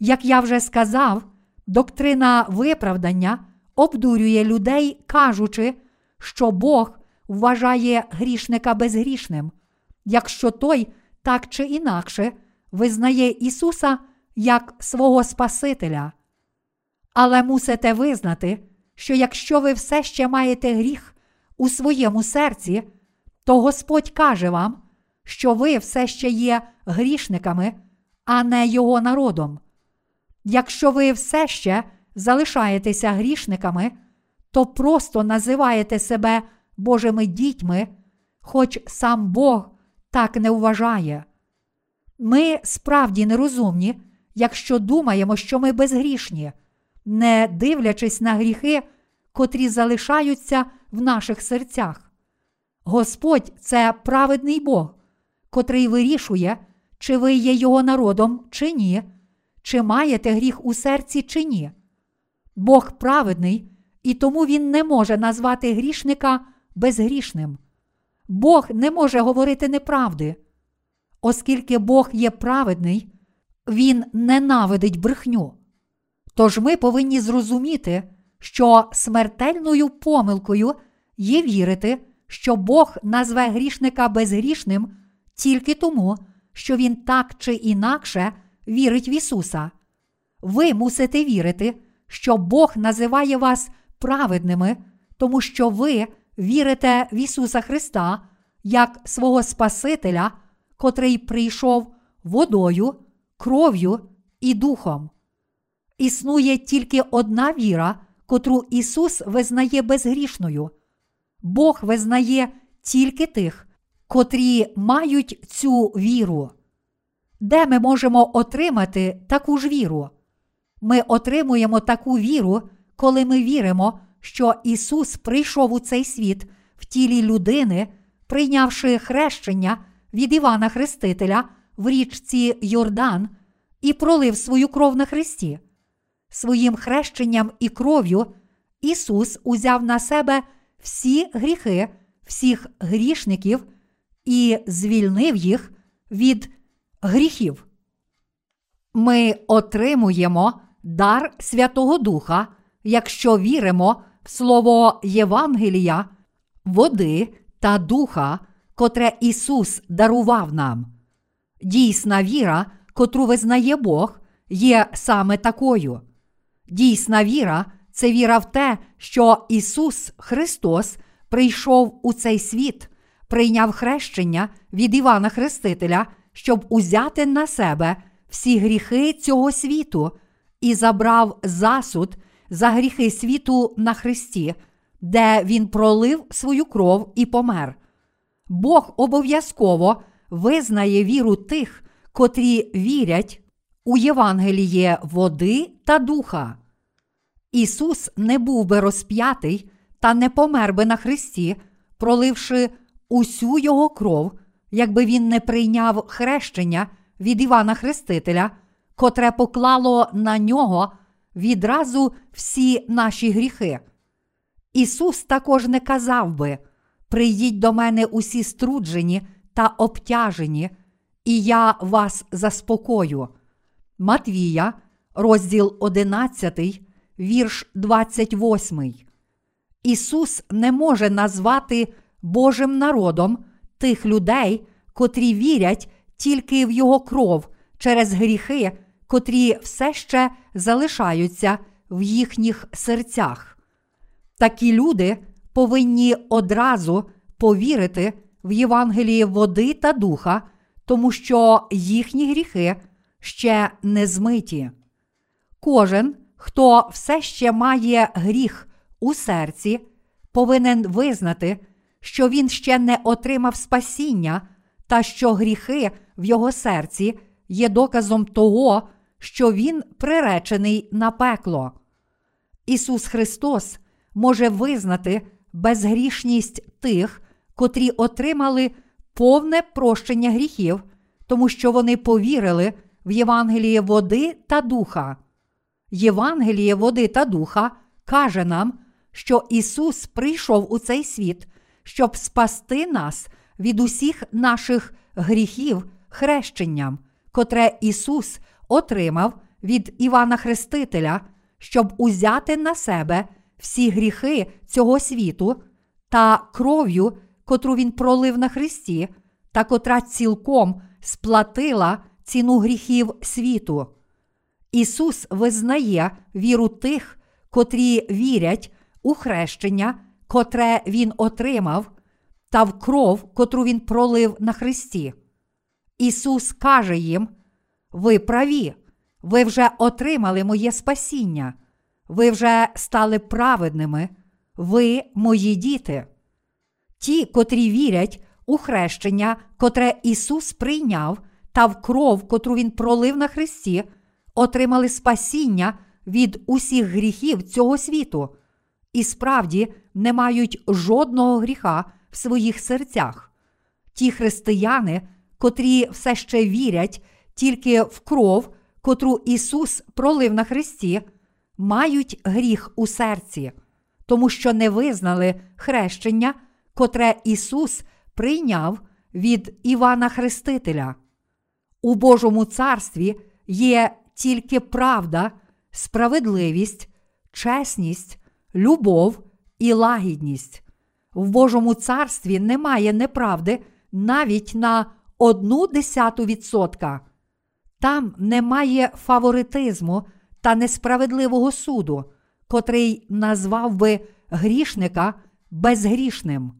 Як я вже сказав, доктрина виправдання обдурює людей, кажучи, що Бог вважає грішника безгрішним, якщо той так чи інакше визнає Ісуса як свого Спасителя. Але мусите визнати, що якщо ви все ще маєте гріх у своєму серці, то Господь каже вам, що ви все ще є грішниками, а не Його народом. Якщо ви все ще залишаєтеся грішниками, то просто називаєте себе Божими дітьми, хоч сам Бог так не вважає. Ми справді нерозумні, якщо думаємо, що ми безгрішні, не дивлячись на гріхи, котрі залишаються в наших серцях. Господь це праведний Бог, котрий вирішує, чи ви є його народом, чи ні, чи маєте гріх у серці, чи ні. Бог праведний, і тому Він не може назвати грішника безгрішним. Бог не може говорити неправди. Оскільки Бог є праведний, Він ненавидить брехню. Тож ми повинні зрозуміти, що смертельною помилкою є вірити, що Бог назве грішника безгрішним тільки тому, що Він так чи інакше вірить в Ісуса. Ви мусите вірити, що Бог називає вас праведними, тому що ви вірите в Ісуса Христа як свого Спасителя, котрий прийшов водою, кров'ю і духом. Існує тільки одна віра, котру Ісус визнає безгрішною. Бог визнає тільки тих, котрі мають цю віру. Де ми можемо отримати таку ж віру? Ми отримуємо таку віру, коли ми віримо, що Ісус прийшов у цей світ в тілі людини, прийнявши хрещення від Івана Хрестителя в річці Йордан і пролив свою кров на Христі. Своїм хрещенням і кров'ю Ісус узяв на себе всі гріхи, всіх грішників і звільнив їх від гріхів. Ми отримуємо дар Святого Духа, якщо віримо в Слово Євангелія, води та духа, котре Ісус дарував нам. Дійсна віра, котру визнає Бог, є саме такою. Дійсна віра це віра в те, що Ісус Христос прийшов у цей світ, прийняв хрещення від Івана Хрестителя, щоб узяти на себе всі гріхи цього світу і забрав засуд за гріхи світу на Христі, де Він пролив свою кров і помер. Бог обов'язково визнає віру тих, котрі вірять у Євангеліє води та духа. Ісус не був би розп'ятий та не помер би на Христі, проливши усю Його кров, якби Він не прийняв хрещення від Івана Хрестителя, котре поклало на нього відразу всі наші гріхи. Ісус також не казав би: Прийдіть до мене усі струджені та обтяжені, і я вас заспокою. Матвія, розділ 11, вірш 28. Ісус не може назвати Божим народом тих людей, котрі вірять тільки в Його кров через гріхи, котрі все ще залишаються в їхніх серцях. Такі люди повинні одразу повірити в Євангелії води та духа, тому що їхні гріхи ще не змиті. Кожен, хто все ще має гріх у серці, повинен визнати, що він ще не отримав спасіння та що гріхи в його серці є доказом того, що він приречений на пекло. Ісус Христос може визнати безгрішність тих, котрі отримали повне прощення гріхів, тому що вони повірили в Євангеліє води та духа. Євангеліє води та духа каже нам, що Ісус прийшов у цей світ, щоб спасти нас від усіх наших гріхів хрещенням, котре Ісус отримав від Івана Хрестителя, щоб узяти на себе всі гріхи цього світу та кров'ю, котру Він пролив на Христі, та котра цілком сплатила ціну гріхів світу. Ісус визнає віру тих, котрі вірять у хрещення, котре Він отримав, та в кров, котру Він пролив на Христі. Ісус каже їм: Ви праві, ви вже отримали моє спасіння, ви вже стали праведними, ви мої діти. Ті, котрі вірять у хрещення, котре Ісус прийняв, та в кров, котру Він пролив на Христі, отримали спасіння від усіх гріхів цього світу, і справді не мають жодного гріха в своїх серцях. Ті християни, котрі все ще вірять тільки в кров, котру Ісус пролив на Христі, мають гріх у серці, тому що не визнали хрещення, котре Ісус прийняв від Івана Хрестителя. У Божому царстві є тільки правда, справедливість, чесність, любов і лагідність. В Божому царстві немає неправди навіть на одну десяту відсотка. Там немає фаворитизму та несправедливого суду, котрий назвав би грішника безгрішним.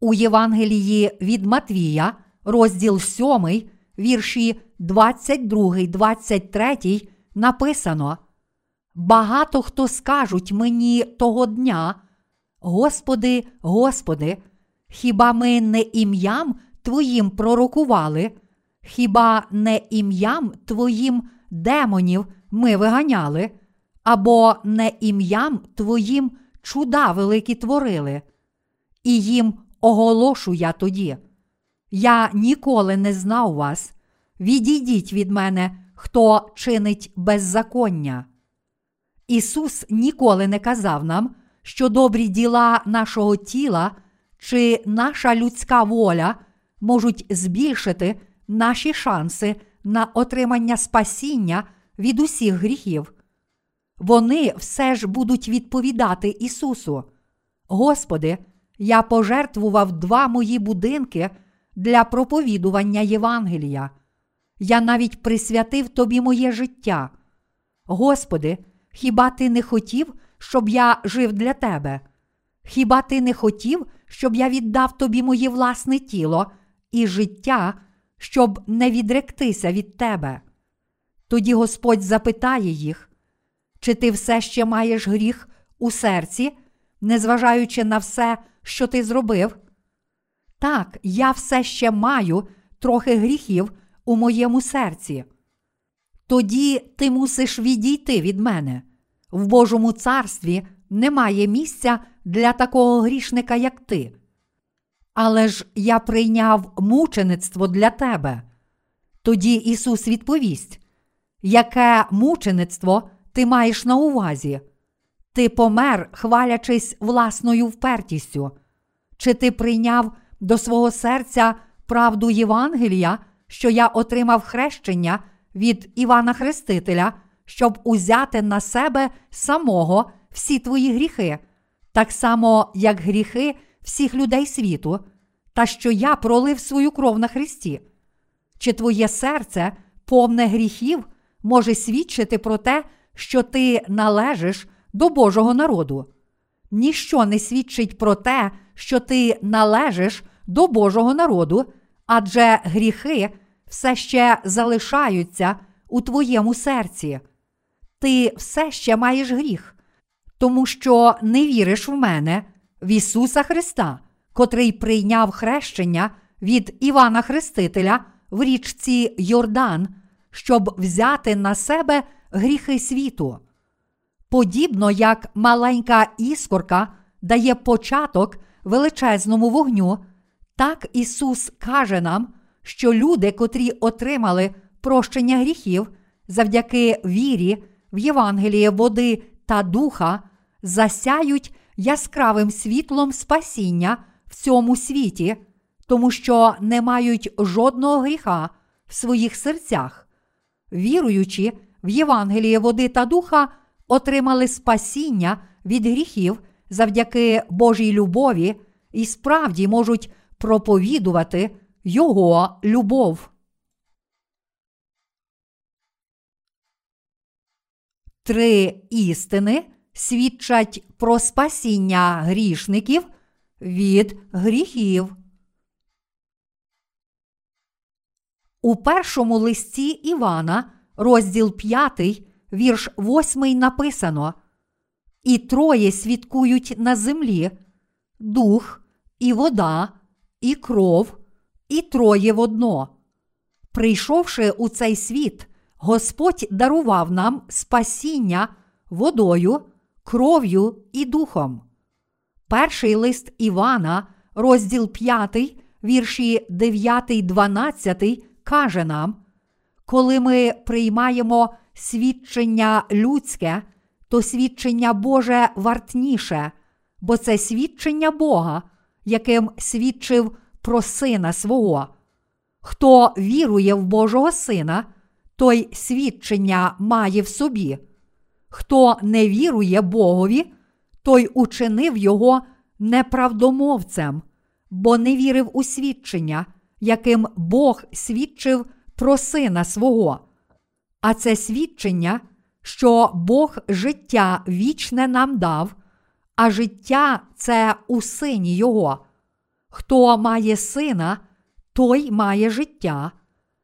У Євангелії від Матвія, розділ 7, вірші 22, 23, написано: Багато хто скажуть мені того дня, Господи, Господи, хіба ми не ім'ям Твоїм пророкували, хіба не ім'ям Твоїм демонів ми виганяли, або не ім'ям Твоїм чуда великі творили? І їм оголошу я тоді. Я ніколи не знав вас. Відійдіть від мене, хто чинить беззаконня. Ісус ніколи не казав нам, що добрі діла нашого тіла чи наша людська воля можуть збільшити наші шанси на отримання спасіння від усіх гріхів. Вони все ж будуть відповідати Ісусу. Господи, я пожертвував два мої будинки для проповідування Євангелія. Я навіть присвятив Тобі моє життя. Господи, хіба Ти не хотів, щоб я жив для Тебе? Хіба Ти не хотів, щоб я віддав тобі моє власне тіло і життя, щоб не відректися від Тебе? Тоді Господь запитає їх, чи ти все ще маєш гріх у серці, незважаючи на все, що ти зробив? Так, я все ще маю трохи гріхів у моєму серці. Тоді ти мусиш відійти від мене. В Божому царстві немає місця для такого грішника, як ти. Але ж я прийняв мучеництво для тебе. Тоді Ісус відповість, яке мучеництво ти маєш на увазі? Ти помер, хвалячись власною впертістю, чи ти прийняв до свого серця правду Євангелія, що я отримав хрещення від Івана Хрестителя, щоб узяти на себе самого всі твої гріхи, так само, як гріхи всіх людей світу, та що я пролив свою кров на Христі? Чи твоє серце, повне гріхів, може свідчити про те, що ти належиш до Божого народу? Ніщо не свідчить про те, що ти належиш до Божого народу, адже гріхи все ще залишаються у твоєму серці. Ти все ще маєш гріх, тому що не віриш в мене, в Ісуса Христа, котрий прийняв хрещення від Івана Хрестителя в річці Йордан, щоб взяти на себе гріхи світу. Подібно як маленька іскорка дає початок величезному вогню, так Ісус каже нам, що люди, котрі отримали прощення гріхів завдяки вірі в Євангеліє води та духа, засяють яскравим світлом спасіння в цьому світі, тому що не мають жодного гріха в своїх серцях. Віруючи в Євангеліє води та духа, отримали спасіння від гріхів завдяки Божій любові і справді можуть проповідувати Його любов. Три істини, свідчать про спасіння грішників від гріхів. У першому листі Івана, розділ 5, вірш 8 написано: І троє свідкують на землі дух, і вода, і кров, і троє в одно. Прийшовши у цей світ, Господь дарував нам спасіння водою, кров'ю і духом. Перший лист Івана, розділ 5, вірші 9, 12, каже нам: коли ми приймаємо свідчення людське, то свідчення Боже вартніше, бо це свідчення Бога, яким свідчив про Сина свого. Хто вірує в Божого Сина, той свідчення має в собі. Хто не вірує Богові, той учинив його неправдомовцем, бо не вірив у свідчення, яким Бог свідчив про сина свого. А це свідчення, що Бог життя вічне нам дав, а життя це у сині Його. Хто має сина, той має життя.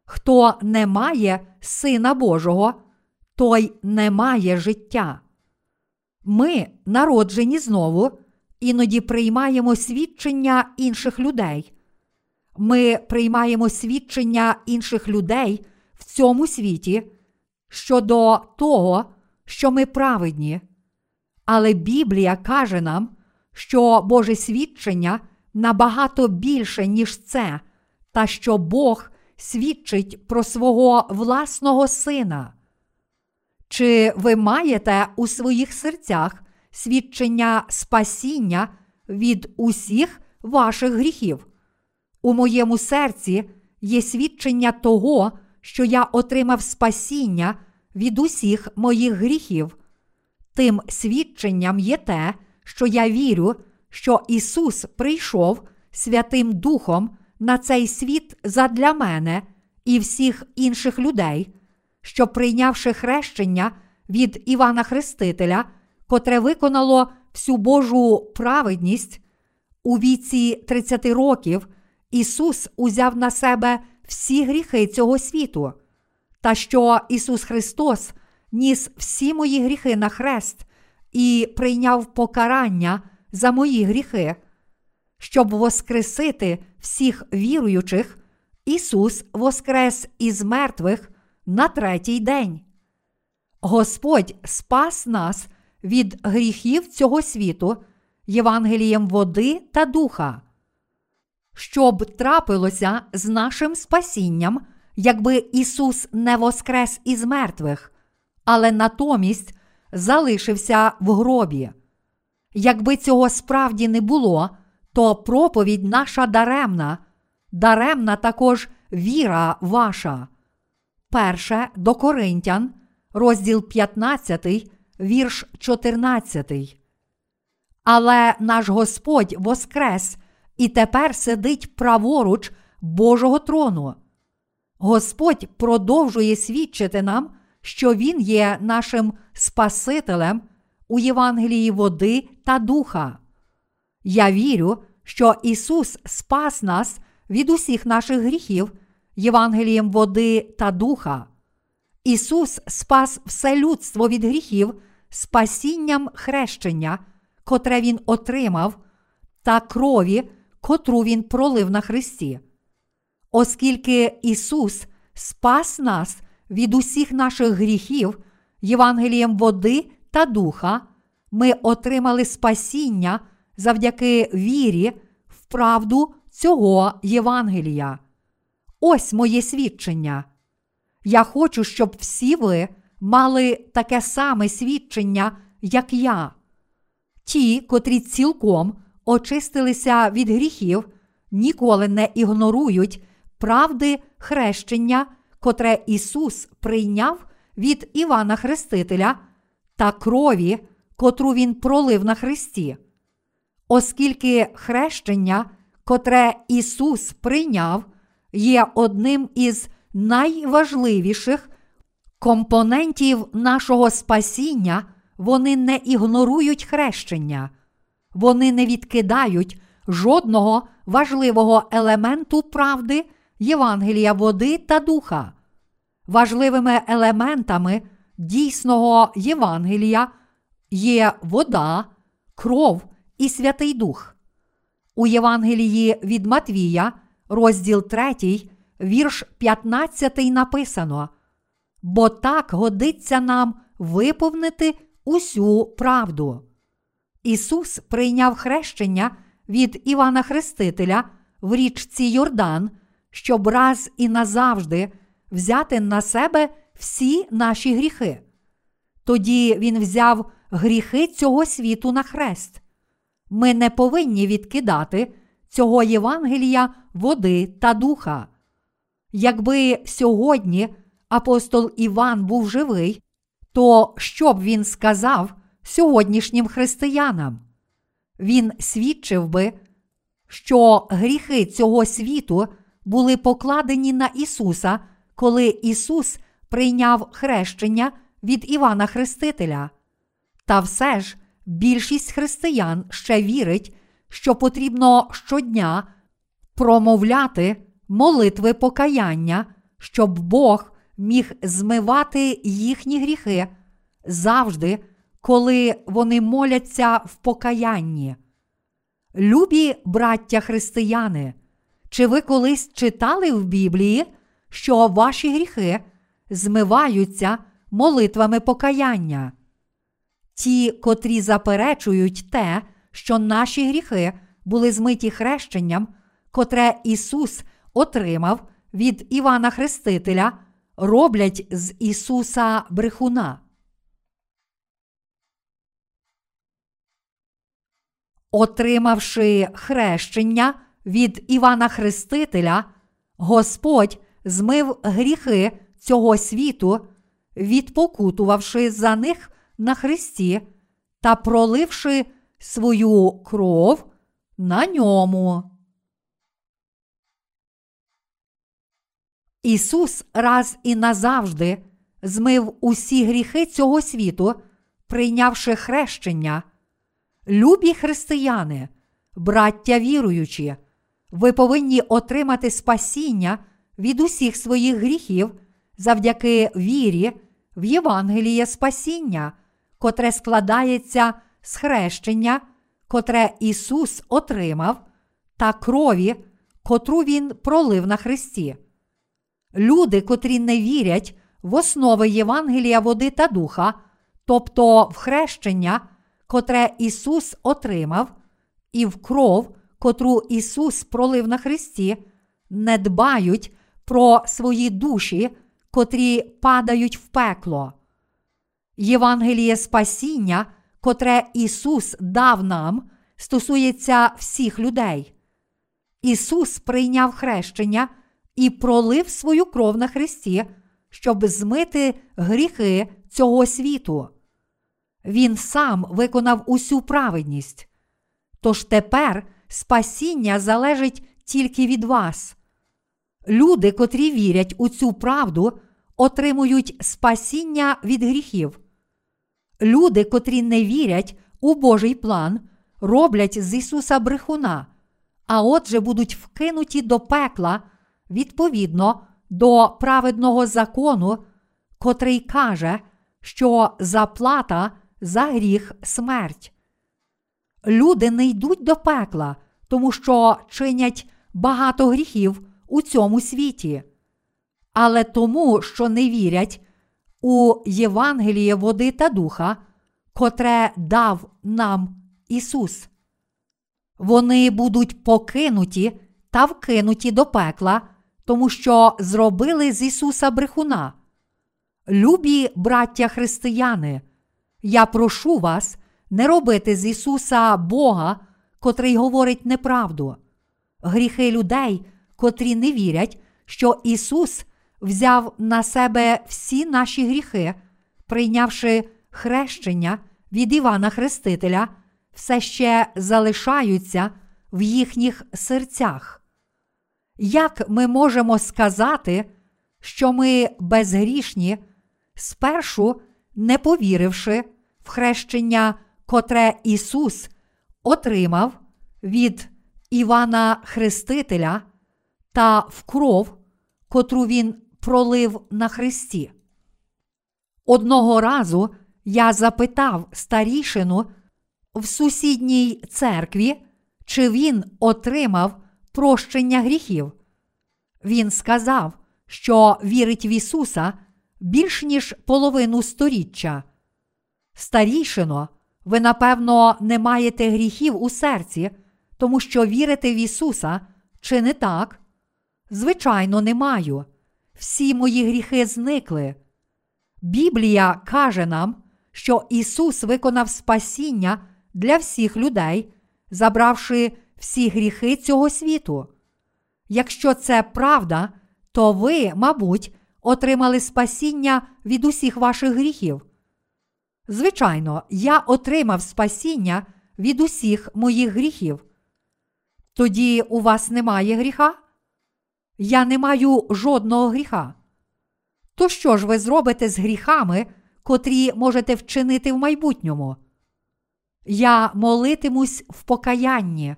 Хто не має Сина Божого, той не має життя. Ми, народжені знову, іноді приймаємо свідчення інших людей. Ми приймаємо свідчення інших людей в цьому світі щодо того, що ми праведні. Але Біблія каже нам, що Боже свідчення набагато більше, ніж це, та що Бог свідчить про свого власного сина. Чи ви маєте у своїх серцях свідчення спасіння від усіх ваших гріхів? У моєму серці є свідчення того, що я отримав спасіння від усіх моїх гріхів. Тим свідченням є те, що я вірю, що Ісус прийшов Святим Духом на цей світ задля мене і всіх інших людей, що, прийнявши хрещення від Івана Хрестителя, котре виконало всю Божу праведність, у віці 30 років Ісус узяв на себе всі гріхи цього світу, та що Ісус Христос ніс всі мої гріхи на хрест і прийняв покарання за мої гріхи. Щоб воскресити всіх віруючих, Ісус воскрес із мертвих на третій день. Господь спас нас від гріхів цього світу, Євангелієм води та духа. Щоб трапилося з нашим спасінням, якби Ісус не воскрес із мертвих, але натомість залишився в гробі. Якби цього справді не було, то проповідь наша даремна, даремна також віра ваша. Перше до Коринтян, розділ 15, вірш 14. Але наш Господь воскрес і тепер сидить праворуч Божого трону. Господь продовжує свідчити нам, що Він є нашим Спасителем у Євангелії води та духа. Я вірю, що Ісус спас нас від усіх наших гріхів Євангелієм води та духа. Ісус спас все людство від гріхів спасінням хрещення, котре Він отримав, та крові, котру Він пролив на Христі. Оскільки Ісус спас нас від усіх наших гріхів Євангелієм води та духа, ми отримали спасіння завдяки вірі в правду цього Євангелія. Ось моє свідчення. Я хочу, щоб всі ви мали таке саме свідчення, як я. Ті, котрі цілком очистилися від гріхів, ніколи не ігнорують правди хрещення, котре Ісус прийняв від Івана Хрестителя та крові, котру Він пролив на Христі. Оскільки хрещення, котре Ісус прийняв, є одним із найважливіших компонентів нашого спасіння вони не ігнорують хрещення, вони не відкидають жодного важливого елементу правди Євангелія води та духа. Важливими елементами дійсного Євангелія є вода, кров і Святий Дух. У Євангелії від Матвія, розділ 3, вірш 15 написано: Бо так годиться нам виповнити усю правду. Ісус прийняв хрещення від Івана Хрестителя в річці Йордан, щоб раз і назавжди взяти на себе всі наші гріхи. Тоді Він взяв гріхи цього світу на хрест. Ми не повинні відкидати цього Євангелія води та духа. Якби сьогодні апостол Іван був живий, то що б він сказав сьогоднішнім християнам? Він свідчив би, що гріхи цього світу були покладені на Ісуса, коли Ісус прийняв хрещення від Івана Хрестителя. Та все ж більшість християн ще вірить, що потрібно щодня промовляти молитви покаяння, щоб Бог міг змивати їхні гріхи завжди, коли вони моляться в покаянні. Любі браття християни, чи ви колись читали в Біблії, що ваші гріхи змиваються молитвами покаяння? Ті, котрі заперечують те, що наші гріхи були змиті хрещенням, котре Ісус отримав від Івана Хрестителя, роблять з Ісуса брехуна. Отримавши хрещення від Івана Хрестителя, Господь змив гріхи цього світу, відпокутувавши за них на Христі та проливши свою кров на ньому. Ісус раз і назавжди змив усі гріхи цього світу, прийнявши хрещення. Любі християни, браття віруючі, ви повинні отримати спасіння від усіх своїх гріхів завдяки вірі в Євангеліє спасіння, котре складається з хрещення, котре Ісус отримав, та крові, котру Він пролив на Христі. Люди, котрі не вірять в основи Євангелія води та духа, тобто в хрещення, котре Ісус отримав, і в кров, котру Ісус пролив на Христі, не дбають про свої душі, котрі падають в пекло. Євангеліє спасіння, котре Ісус дав нам, стосується всіх людей. Ісус прийняв хрещення і пролив свою кров на Христі, щоб змити гріхи цього світу. Він сам виконав усю праведність. Тож тепер спасіння залежить тільки від вас. Люди, котрі вірять у цю правду, отримують спасіння від гріхів. Люди, котрі не вірять у Божий план, роблять з Ісуса брехуна, а отже будуть вкинуті до пекла відповідно до праведного закону, котрий каже, що заплата за гріх смерть. Люди не йдуть до пекла, тому що чинять багато гріхів у цьому світі, але тому, що не вірять у Євангеліє води та духа, котре дав нам Ісус. Вони будуть покинуті та вкинуті до пекла, тому що зробили з Ісуса брехуна. Любі браття християни, я прошу вас не робити з Ісуса Бога, котрий говорить неправду. Гріхи людей, котрі не вірять, що Ісус взяв на себе всі наші гріхи, прийнявши хрещення від Івана Хрестителя, все ще залишаються в їхніх серцях. Як ми можемо сказати, що ми безгрішні, спершу не повіривши в хрещення, котре Ісус отримав від Івана Хрестителя та в кров, котру Він пролив на Христі. Одного разу я запитав старішину в сусідній церкві, чи він отримав прощення гріхів. Він сказав, що вірить в Ісуса більш ніж половину сторіччя. Старішино, ви, напевно, не маєте гріхів у серці, тому що вірите в Ісуса, чи не так? Звичайно, не маю. Всі мої гріхи зникли. Біблія каже нам, що Ісус виконав спасіння для всіх людей, забравши всі гріхи цього світу. Якщо це правда, то ви, мабуть, отримали спасіння від усіх ваших гріхів. Звичайно, я отримав спасіння від усіх моїх гріхів. Тоді у вас немає гріха? Я не маю жодного гріха. То що ж ви зробите з гріхами, котрі можете вчинити в майбутньому? Я молитимусь в покаянні.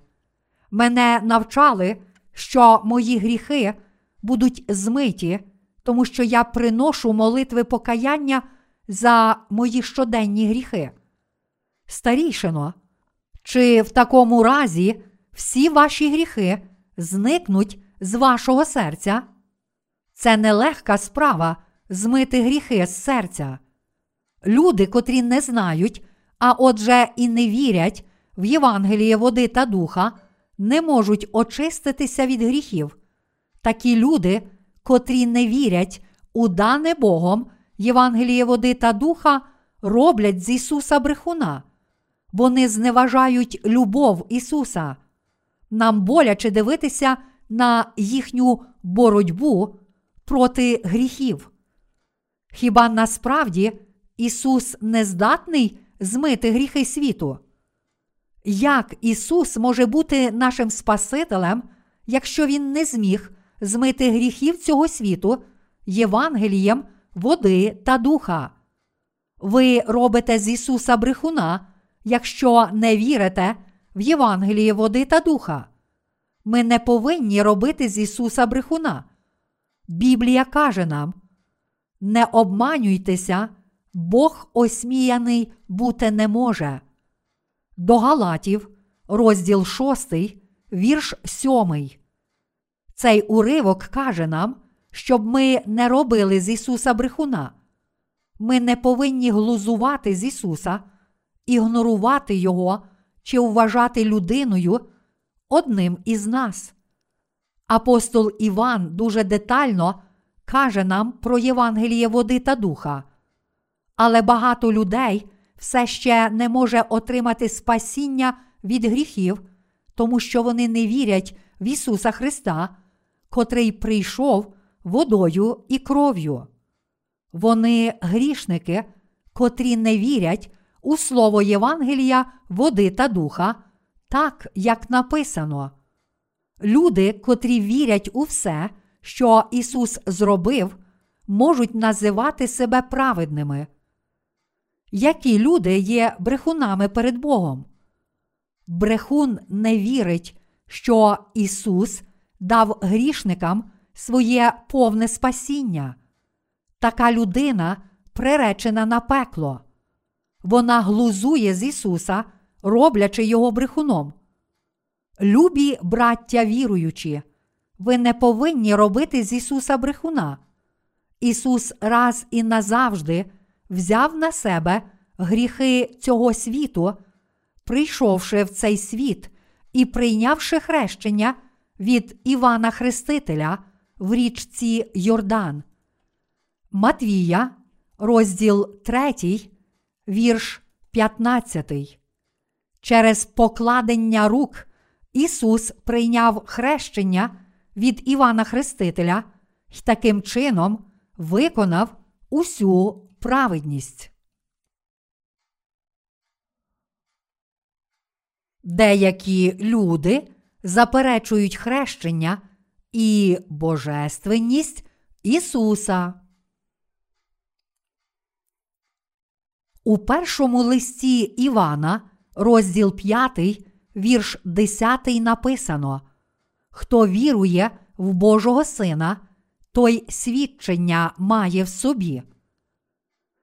Мене навчали, що мої гріхи будуть змиті, тому що я приношу молитви покаяння за мої щоденні гріхи. Старішино, чи в такому разі всі ваші гріхи зникнуть з вашого серця? Це нелегка справа змити гріхи з серця. Люди, котрі не знають, а отже і не вірять в Євангеліє води та духа, не можуть очиститися від гріхів. Такі люди, котрі не вірять у дане Богом Євангеліє води та духа, роблять з Ісуса брехуна. Вони зневажають любов Ісуса. Нам боляче дивитися на їхню боротьбу проти гріхів. Хіба насправді Ісус не здатний змити гріхи світу? Як Ісус може бути нашим Спасителем, якщо Він не зміг змити гріхів цього світу Євангелієм води та духа? Ви робите з Ісуса брехуна, якщо не вірите в Євангеліє води та духа. Ми не повинні робити з Ісуса брехуна. Біблія каже нам: не обманюйтеся, Бог осміяний бути не може. До Галатів, розділ 6, вірш 7. Цей уривок каже нам, щоб ми не робили з Ісуса брехуна. Ми не повинні глузувати з Ісуса, ігнорувати Його чи вважати людиною одним із нас. Апостол Іван дуже детально каже нам про Євангеліє води та духа. Але багато людей все ще не може отримати спасіння від гріхів, тому що вони не вірять в Ісуса Христа, котрий прийшов водою і кров'ю. Вони грішники, котрі не вірять у слово Євангелія, води та духа, так як написано. Люди, котрі вірять у все, що Ісус зробив, можуть називати себе праведними. Які люди є брехунами перед Богом? Брехун не вірить, що Ісус дав грішникам своє повне спасіння. Така людина приречена на пекло. Вона глузує з Ісуса, роблячи його брехуном. Любі браття віруючі, ви не повинні робити з Ісуса брехуна. Ісус раз і назавжди взяв на себе гріхи цього світу, прийшовши в цей світ і прийнявши хрещення від Івана Хрестителя в річці Йордан. Матвія, розділ 3, вірш 15. Через покладення рук Ісус прийняв хрещення від Івана Хрестителя і таким чином виконав усю праведність. Деякі люди заперечують хрещення і божественність Ісуса. У першому листі Івана, розділ 5, вірш 10 написано: Хто вірує в Божого Сина, той свідчення має в собі.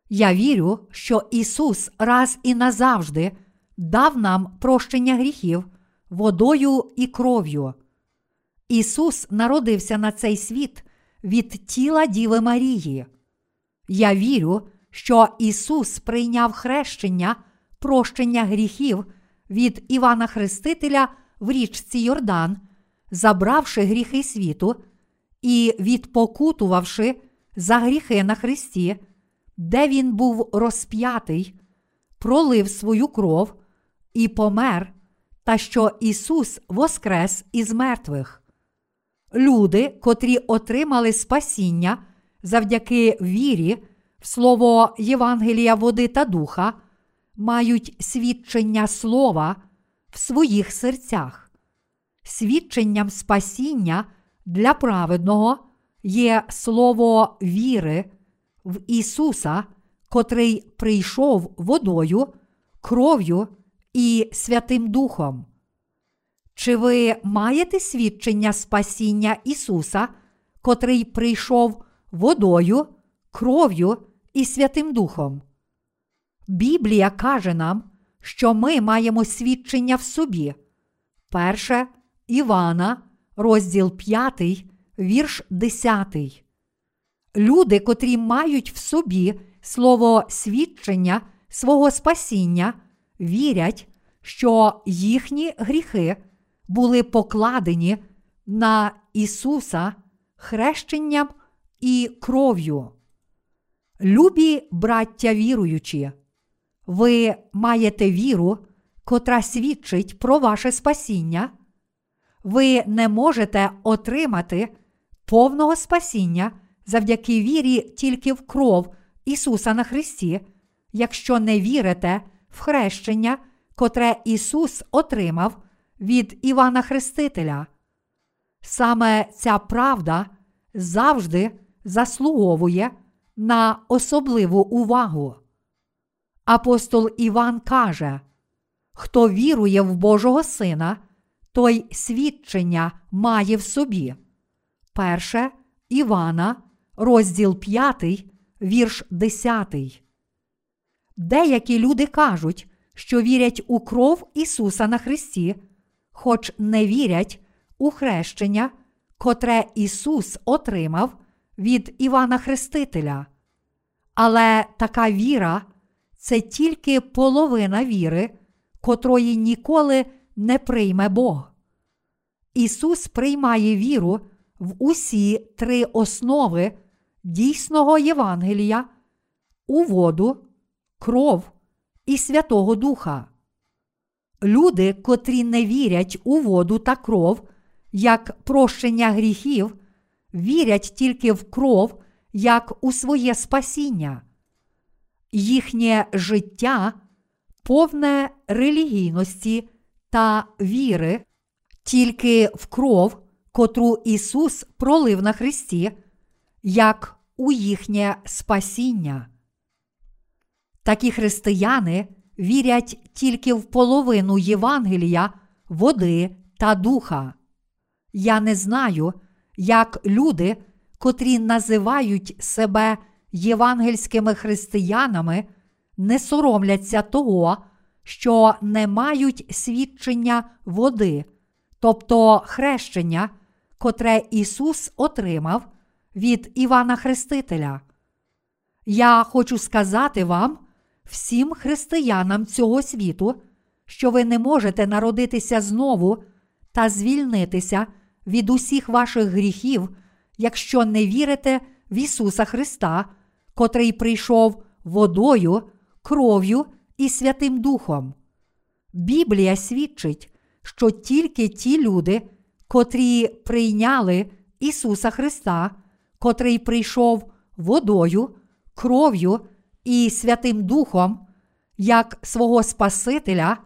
Я вірю, що Ісус раз і назавжди дав нам прощення гріхів водою і кров'ю. Ісус народився на цей світ від тіла Діви Марії. Я вірю, що Ісус прийняв хрещення, прощення гріхів від Івана Хрестителя в річці Йордан, забравши гріхи світу і відпокутувавши за гріхи на Христі, де Він був розп'ятий, пролив свою кров і помер, та що Ісус воскрес із мертвих. Люди, котрі отримали спасіння завдяки вірі в слово Євангелія води та духа, мають свідчення слова в своїх серцях. Свідченням спасіння для праведного є слово віри в Ісуса, котрий прийшов водою, кров'ю і Святим Духом. Чи ви маєте свідчення спасіння Ісуса, котрий прийшов водою, кров'ю і Святим Духом? Біблія каже нам, що ми маємо свідчення в собі. Перше Івана, розділ 5, вірш 10. Люди, котрі мають в собі слово свідчення свого спасіння, вірять, що їхні гріхи були покладені на Ісуса хрещенням і кров'ю. Любі браття віруючі, ви маєте віру, котра свідчить про ваше спасіння. Ви не можете отримати повного спасіння завдяки вірі тільки в кров Ісуса на Христі, якщо не вірите в хрещення, котре Ісус отримав від Івана Хрестителя. Саме ця правда завжди заслуговує на особливу увагу. Апостол Іван каже: Хто вірує в Божого Сина, той свідчення має в собі. Перше Івана, розділ 5, вірш 10. Деякі люди кажуть, що вірять у кров Ісуса на Христі, хоч не вірять у хрещення, котре Ісус отримав від Івана Хрестителя. Але така віра це тільки половина віри, котрої ніколи не прийме Бог. Ісус приймає віру в усі три основи дійсного Євангелія, у воду, кров і Святого Духа. Люди, котрі не вірять у воду та кров, як прощення гріхів, вірять тільки в кров, як у своє спасіння. Їхнє життя повне релігійності та віри, тільки в кров, котру Ісус пролив на Христі, як у їхнє спасіння. Такі християни вірять тільки в половину Євангелія, води та духа. Я не знаю, як люди, котрі називають себе євангельськими християнами, не соромляться того, що не мають свідчення води, тобто хрещення, котре Ісус отримав від Івана Хрестителя. Я хочу сказати вам, всім християнам цього світу, що ви не можете народитися знову та звільнитися від усіх ваших гріхів, якщо не вірите в Ісуса Христа, котрий прийшов водою, кров'ю і Святим Духом. Біблія свідчить, що тільки ті люди, котрі прийняли Ісуса Христа, котрий прийшов водою, кров'ю і Святим Духом, як свого Спасителя,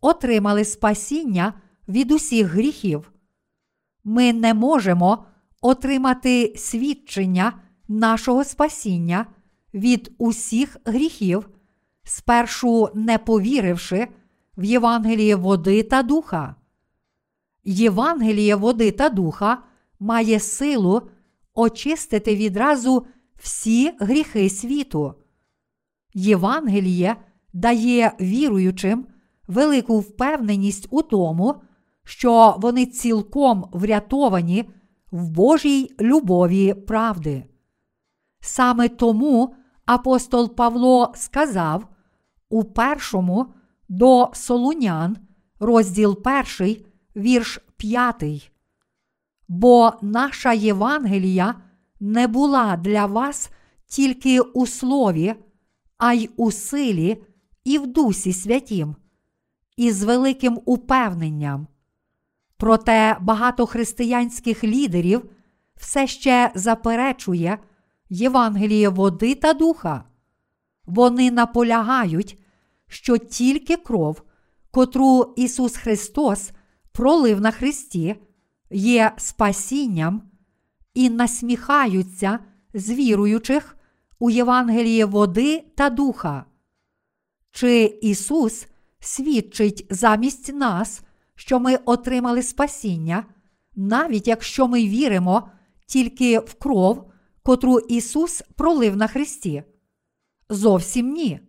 отримали спасіння від усіх гріхів. Ми не можемо отримати свідчення нашого спасіння від усіх гріхів спершу не повіривши в Євангеліє води та духа. Євангеліє води та духа має силу очистити відразу всі гріхи світу. Євангеліє дає віруючим велику впевненість у тому, що вони цілком врятовані в Божій любові правди. Саме тому апостол Павло сказав у першому до Солунян, розділ перший, вірш п'ятий. Бо наша Євангелія не була для вас тільки у слові, а й у силі і в Дусі Святім, і з великим упевненням. Проте багато християнських лідерів все ще заперечує Євангеліє води та духа. Вони наполягають, що тільки кров, котру Ісус Христос пролив на Христі, є спасінням і насміхаються з віруючих у Євангеліє води та духа. Чи Ісус свідчить замість нас, що ми отримали спасіння, навіть якщо ми віримо тільки в кров, котру Ісус пролив на Христі? Зовсім ні.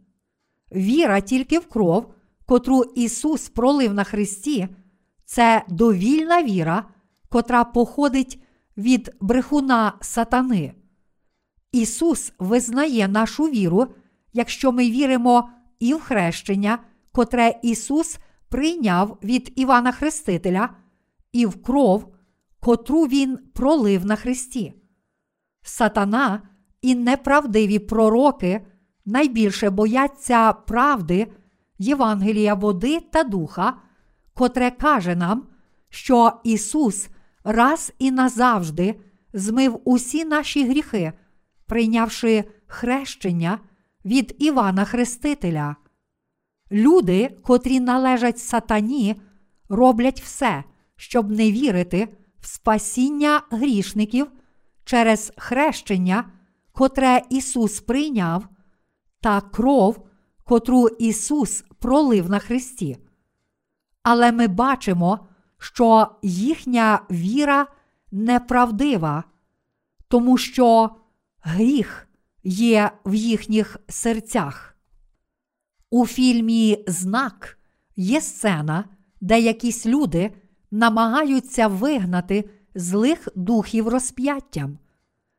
Віра тільки в кров, котру Ісус пролив на Христі, це довільна віра, котра походить від брехуна сатани. Ісус визнає нашу віру, якщо ми віримо і в хрещення, котре Ісус прийняв від Івана Хрестителя, і в кров, котру Він пролив на Христі. Сатана і неправдиві пророки найбільше бояться правди Євангелія води та духа, котре каже нам, що Ісус раз і назавжди змив усі наші гріхи, прийнявши хрещення від Івана Хрестителя. Люди, котрі належать сатані, роблять все, щоб не вірити в спасіння грішників через хрещення, котре Ісус прийняв, та кров, котру Ісус пролив на Христі. Але ми бачимо, що їхня віра неправдива, тому що гріх є в їхніх серцях. У фільмі Знак є сцена, де якісь люди намагаються вигнати злих духів розп'яттям.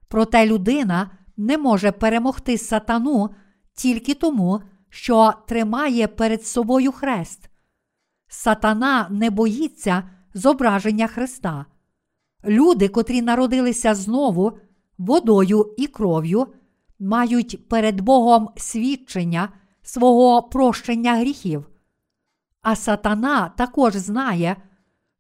Проте людина не може перемогти сатану тільки тому, що тримає перед собою хрест. Сатана не боїться зображення Христа. Люди, котрі народилися знову водою і кров'ю, мають перед Богом свідчення свого прощення гріхів. А сатана також знає,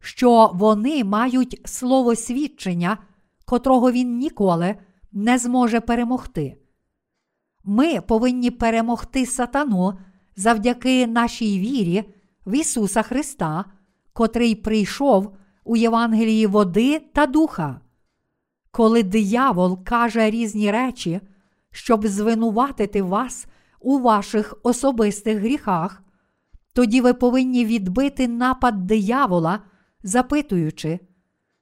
що вони мають слово свідчення, котрого він ніколи не зможе перемогти. Ми повинні перемогти сатану завдяки нашій вірі в Ісуса Христа, котрий прийшов у Євангелії води та духа. Коли диявол каже різні речі, щоб звинуватити вас у ваших особистих гріхах, тоді ви повинні відбити напад диявола, запитуючи,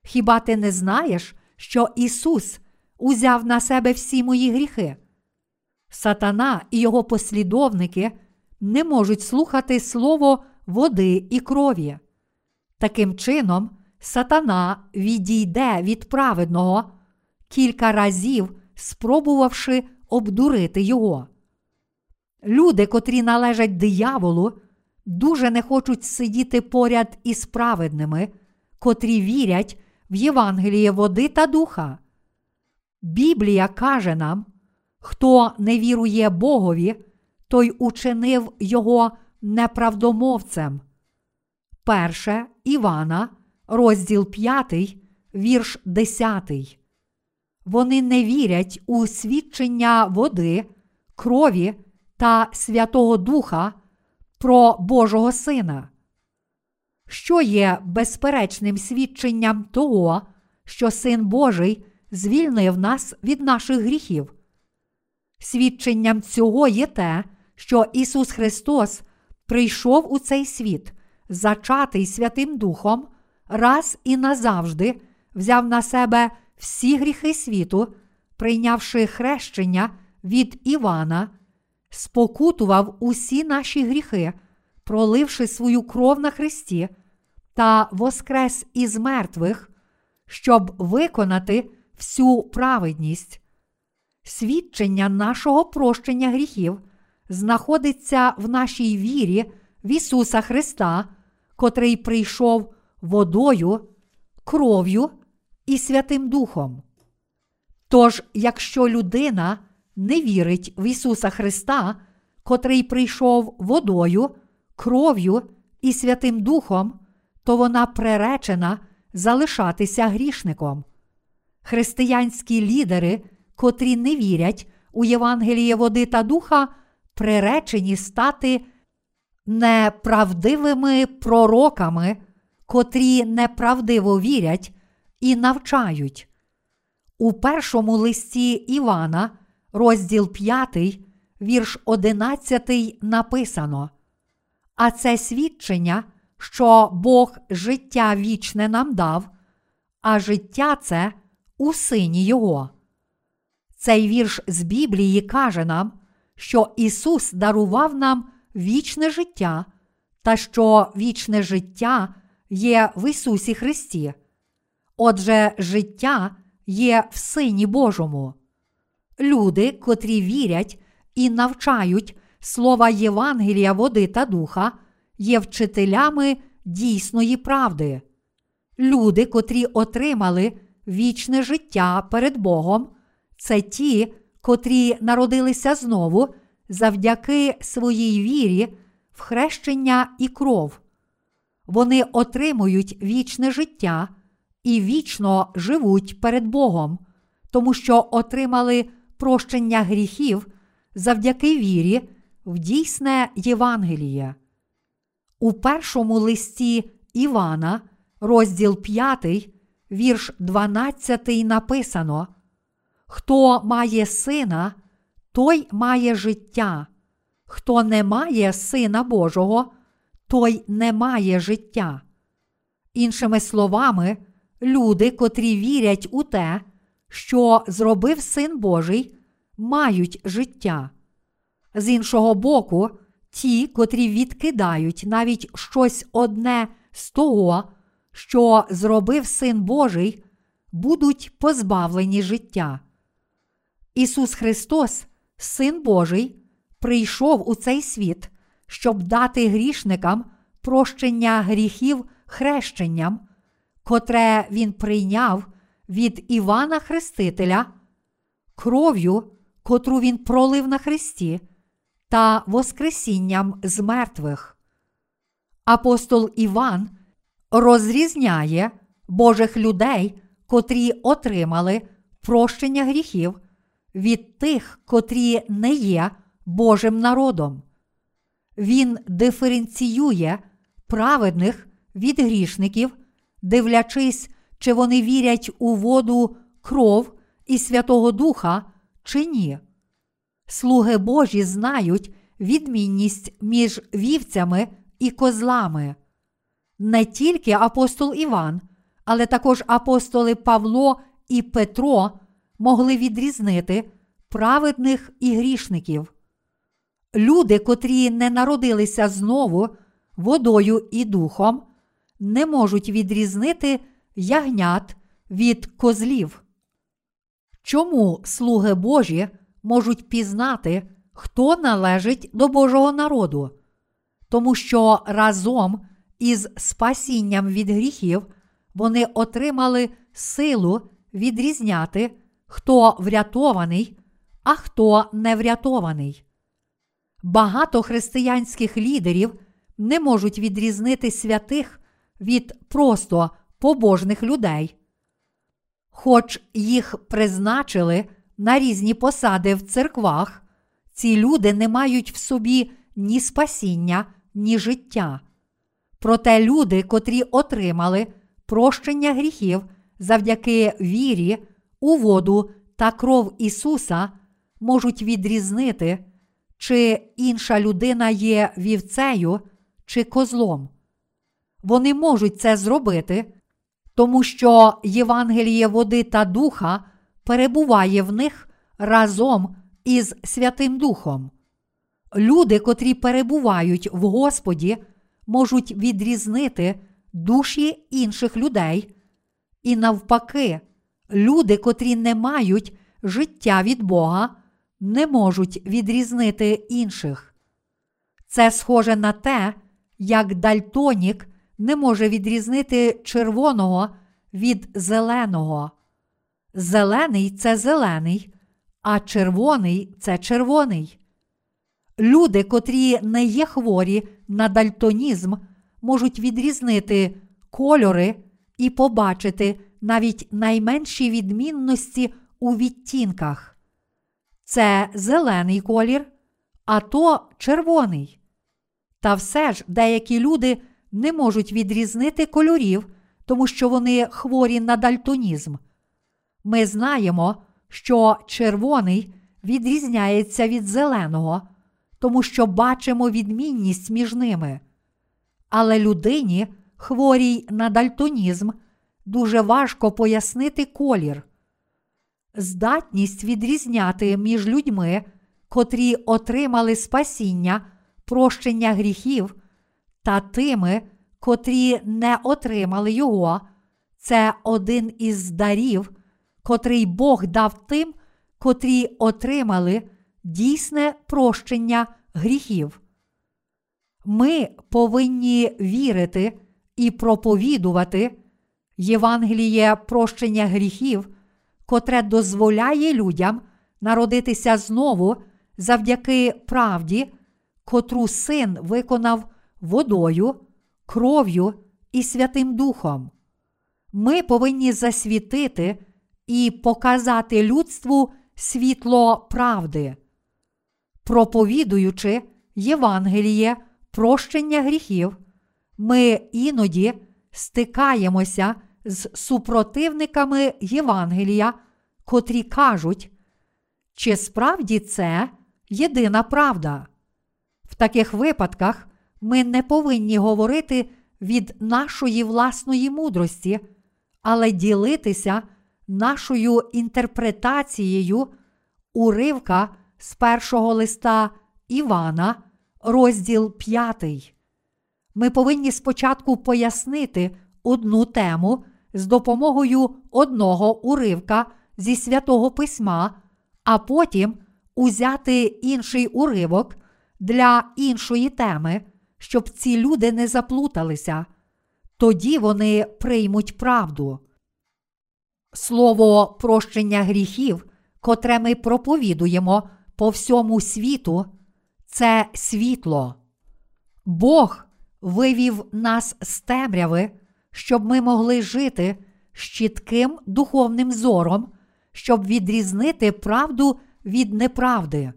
хіба ти не знаєш, що Ісус узяв на себе всі мої гріхи? Сатана і його послідовники не можуть слухати слово води і крові. Таким чином, сатана відійде від праведного, кілька разів спробувавши обдурити його. Люди, котрі належать дияволу, дуже не хочуть сидіти поряд із праведними, котрі вірять в Євангеліє води та духа. Біблія каже нам, хто не вірує Богові, той учинив його неправдомовцем. Перше Івана, розділ 5, вірш 10. Вони не вірять у свідчення води, крові та Святого Духа про Божого Сина. Що є безперечним свідченням того, що Син Божий звільнив нас від наших гріхів? Свідченням цього є те, що Ісус Христос прийшов у цей світ, зачатий Святим Духом, раз і назавжди взяв на себе всі гріхи світу, прийнявши хрещення від Івана, спокутував усі наші гріхи, проливши свою кров на Христі та воскрес із мертвих, щоб виконати всю праведність. Свідчення нашого прощення гріхів знаходиться в нашій вірі в Ісуса Христа, котрий прийшов водою, кров'ю і Святим Духом. Тож, якщо людина не вірить в Ісуса Христа, котрий прийшов водою, кров'ю і Святим Духом, то вона приречена залишатися грішником. Християнські лідери, котрі не вірять у Євангеліє води та духа, приречені стати неправдивими пророками, котрі неправдиво вірять і навчають. У першому листі Івана, розділ 5, вірш 11, написано. А це свідчення, що Бог життя вічне нам дав, а життя це у сині Його. Цей вірш з Біблії каже нам, що Ісус дарував нам вічне життя, та що вічне життя є в Ісусі Христі. Отже, життя є в Сині Божому. Люди, котрі вірять і навчають слова Євангелія, води та духа, є вчителями дійсної правди. Люди, котрі отримали вічне життя перед Богом, це ті, котрі народилися знову завдяки своїй вірі в хрещення і кров. Вони отримують вічне життя і вічно живуть перед Богом, тому що отримали прощення гріхів завдяки вірі в дійсне Євангеліє. У першому листі Івана, розділ 5, вірш 12 написано: Хто має сина, той має життя, хто не має Сина Божого, той не має життя. Іншими словами, люди, котрі вірять у те, що зробив Син Божий, мають життя. З іншого боку, ті, котрі відкидають навіть щось одне з того, що зробив Син Божий, будуть позбавлені життя. Ісус Христос, Син Божий, прийшов у цей світ, щоб дати грішникам прощення гріхів хрещенням, котре Він прийняв від Івана Хрестителя, кров'ю, котру Він пролив на Христі, та Воскресінням з мертвих. Апостол Іван розрізняє Божих людей, котрі отримали прощення гріхів від тих, котрі не є Божим народом. Він диференціює праведних від грішників, дивлячись, чи вони вірять у воду, кров і Святого Духа, чи ні. Слуги Божі знають відмінність між вівцями і козлами. Не тільки апостол Іван, але також апостоли Павло і Петро могли відрізнити праведних і грішників. Люди, котрі не народилися знову водою і духом, не можуть відрізнити ягнят від козлів. Чому слуги Божі можуть пізнати, хто належить до Божого народу? Тому що разом із спасінням від гріхів вони отримали силу відрізняти, хто врятований, а хто не врятований. Багато християнських лідерів не можуть відрізнити святих від просто побожних людей. Хоч їх призначили на різні посади в церквах, ці люди не мають в собі ні спасіння, ні життя. Проте люди, котрі отримали прощення гріхів завдяки вірі у воду та кров Ісуса, можуть відрізнити чи інша людина є вівцею чи козлом. Вони можуть це зробити, тому що Євангеліє води та духа перебуває в них разом із Святим Духом. Люди, котрі перебувають в Господі, можуть відрізнити душі інших людей, і навпаки, люди, котрі не мають життя від Бога, не можуть відрізнити інших. Це схоже на те, як Дальтонік не може відрізнити червоного від зеленого. Зелений це зелений, а червоний це червоний. Люди, котрі не є хворі на дальтонізм, можуть відрізнити кольори і побачити навіть найменші відмінності у відтінках. Це зелений колір, а то червоний. Та все ж деякі люди не можуть відрізнити кольорів, тому що вони хворі на дальтонізм. Ми знаємо, що червоний відрізняється від зеленого, тому що бачимо відмінність між ними. Але людині, хворій на дальтонізм, дуже важко пояснити колір. Здатність відрізняти між людьми, котрі отримали спасіння, прощення гріхів, та тими, котрі не отримали його, це один із дарів, котрий Бог дав тим, котрі отримали дійсне прощення гріхів. Ми повинні вірити і проповідувати Євангеліє прощення гріхів, котре дозволяє людям народитися знову завдяки правді, котру син виконав водою, кров'ю і Святим Духом. Ми повинні засвітити і показати людству світло правди. Проповідуючи Євангеліє, прощення гріхів, ми іноді стикаємося з супротивниками Євангелія, котрі кажуть, чи справді це єдина правда. В таких випадках ми не повинні говорити від нашої власної мудрості, але ділитися нашою інтерпретацією уривка з першого листа Івана, розділ 5. Ми повинні спочатку пояснити одну тему з допомогою одного уривка зі святого письма, а потім узяти інший уривок для іншої теми, щоб ці люди не заплуталися. Тоді вони приймуть правду. Слово прощення гріхів, котре ми проповідуємо по всьому світу, це світло. Бог вивів нас з темряви, щоб ми могли жити з чітким духовним зором, щоб відрізнити правду від неправди.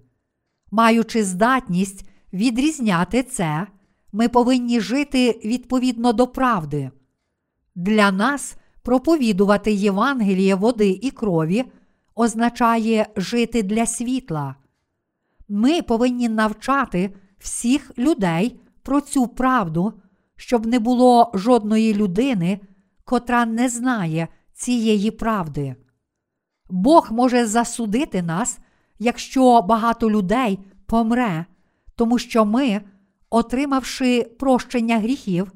Маючи здатність відрізняти це, ми повинні жити відповідно до правди. Для нас проповідувати Євангеліє води і крові означає жити для світла. Ми повинні навчати всіх людей про цю правду, щоб не було жодної людини, котра не знає цієї правди. Бог може засудити нас, якщо багато людей помре, тому що ми, отримавши прощення гріхів,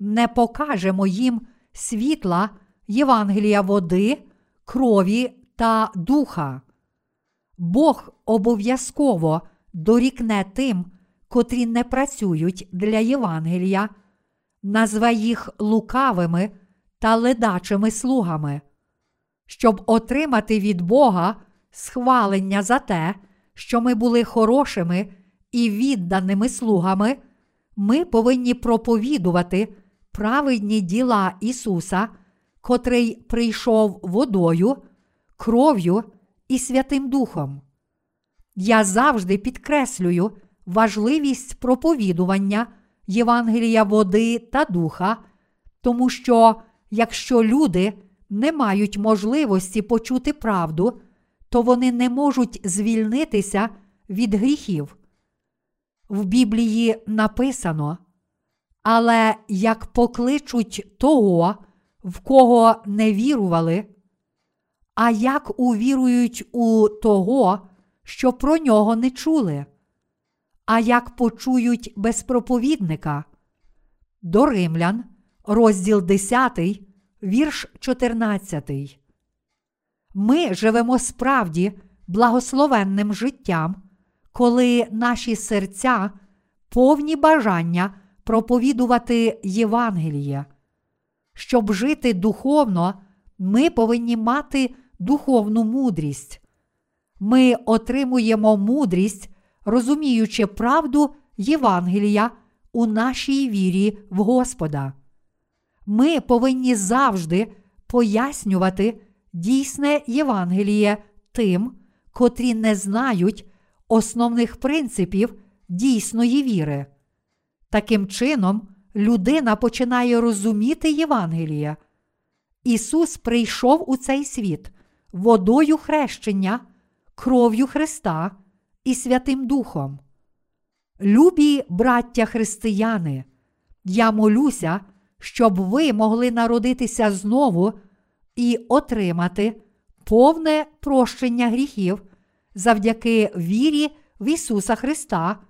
не покажемо їм світла Євангелія води, крові та духа. Бог обов'язково дорікне тим, котрі не працюють для Євангелія, назве їх лукавими та ледачими слугами, щоб отримати від Бога схвалення за те, що ми були хорошими і відданими слугами, ми повинні проповідувати праведні діла Ісуса, котрий прийшов водою, кров'ю і Святим Духом. Я завжди підкреслюю важливість проповідування Євангелія води та духа, тому що якщо люди не мають можливості почути правду, то вони не можуть звільнитися від гріхів. В Біблії написано, але як покличуть того, в кого не вірували, а як увірують у того, що про нього не чули, а як почують без проповідника. До Римлян, розділ 10, вірш 14. Ми живемо справді благословенним життям, коли наші серця повні бажання проповідувати Євангеліє. Щоб жити духовно, ми повинні мати духовну мудрість. Ми отримуємо мудрість, розуміючи правду Євангелія у нашій вірі в Господа. Ми повинні завжди пояснювати дійсне Євангеліє тим, котрі не знають основних принципів дійсної віри. Таким чином, людина починає розуміти Євангеліє. Ісус прийшов у цей світ водою хрещення, кров'ю Христа і Святим Духом. Любі браття християни, я молюся, щоб ви могли народитися знову і отримати повне прощення гріхів завдяки вірі в Ісуса Христа,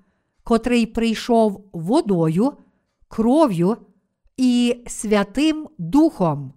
котрий прийшов водою, кров'ю і Святим Духом.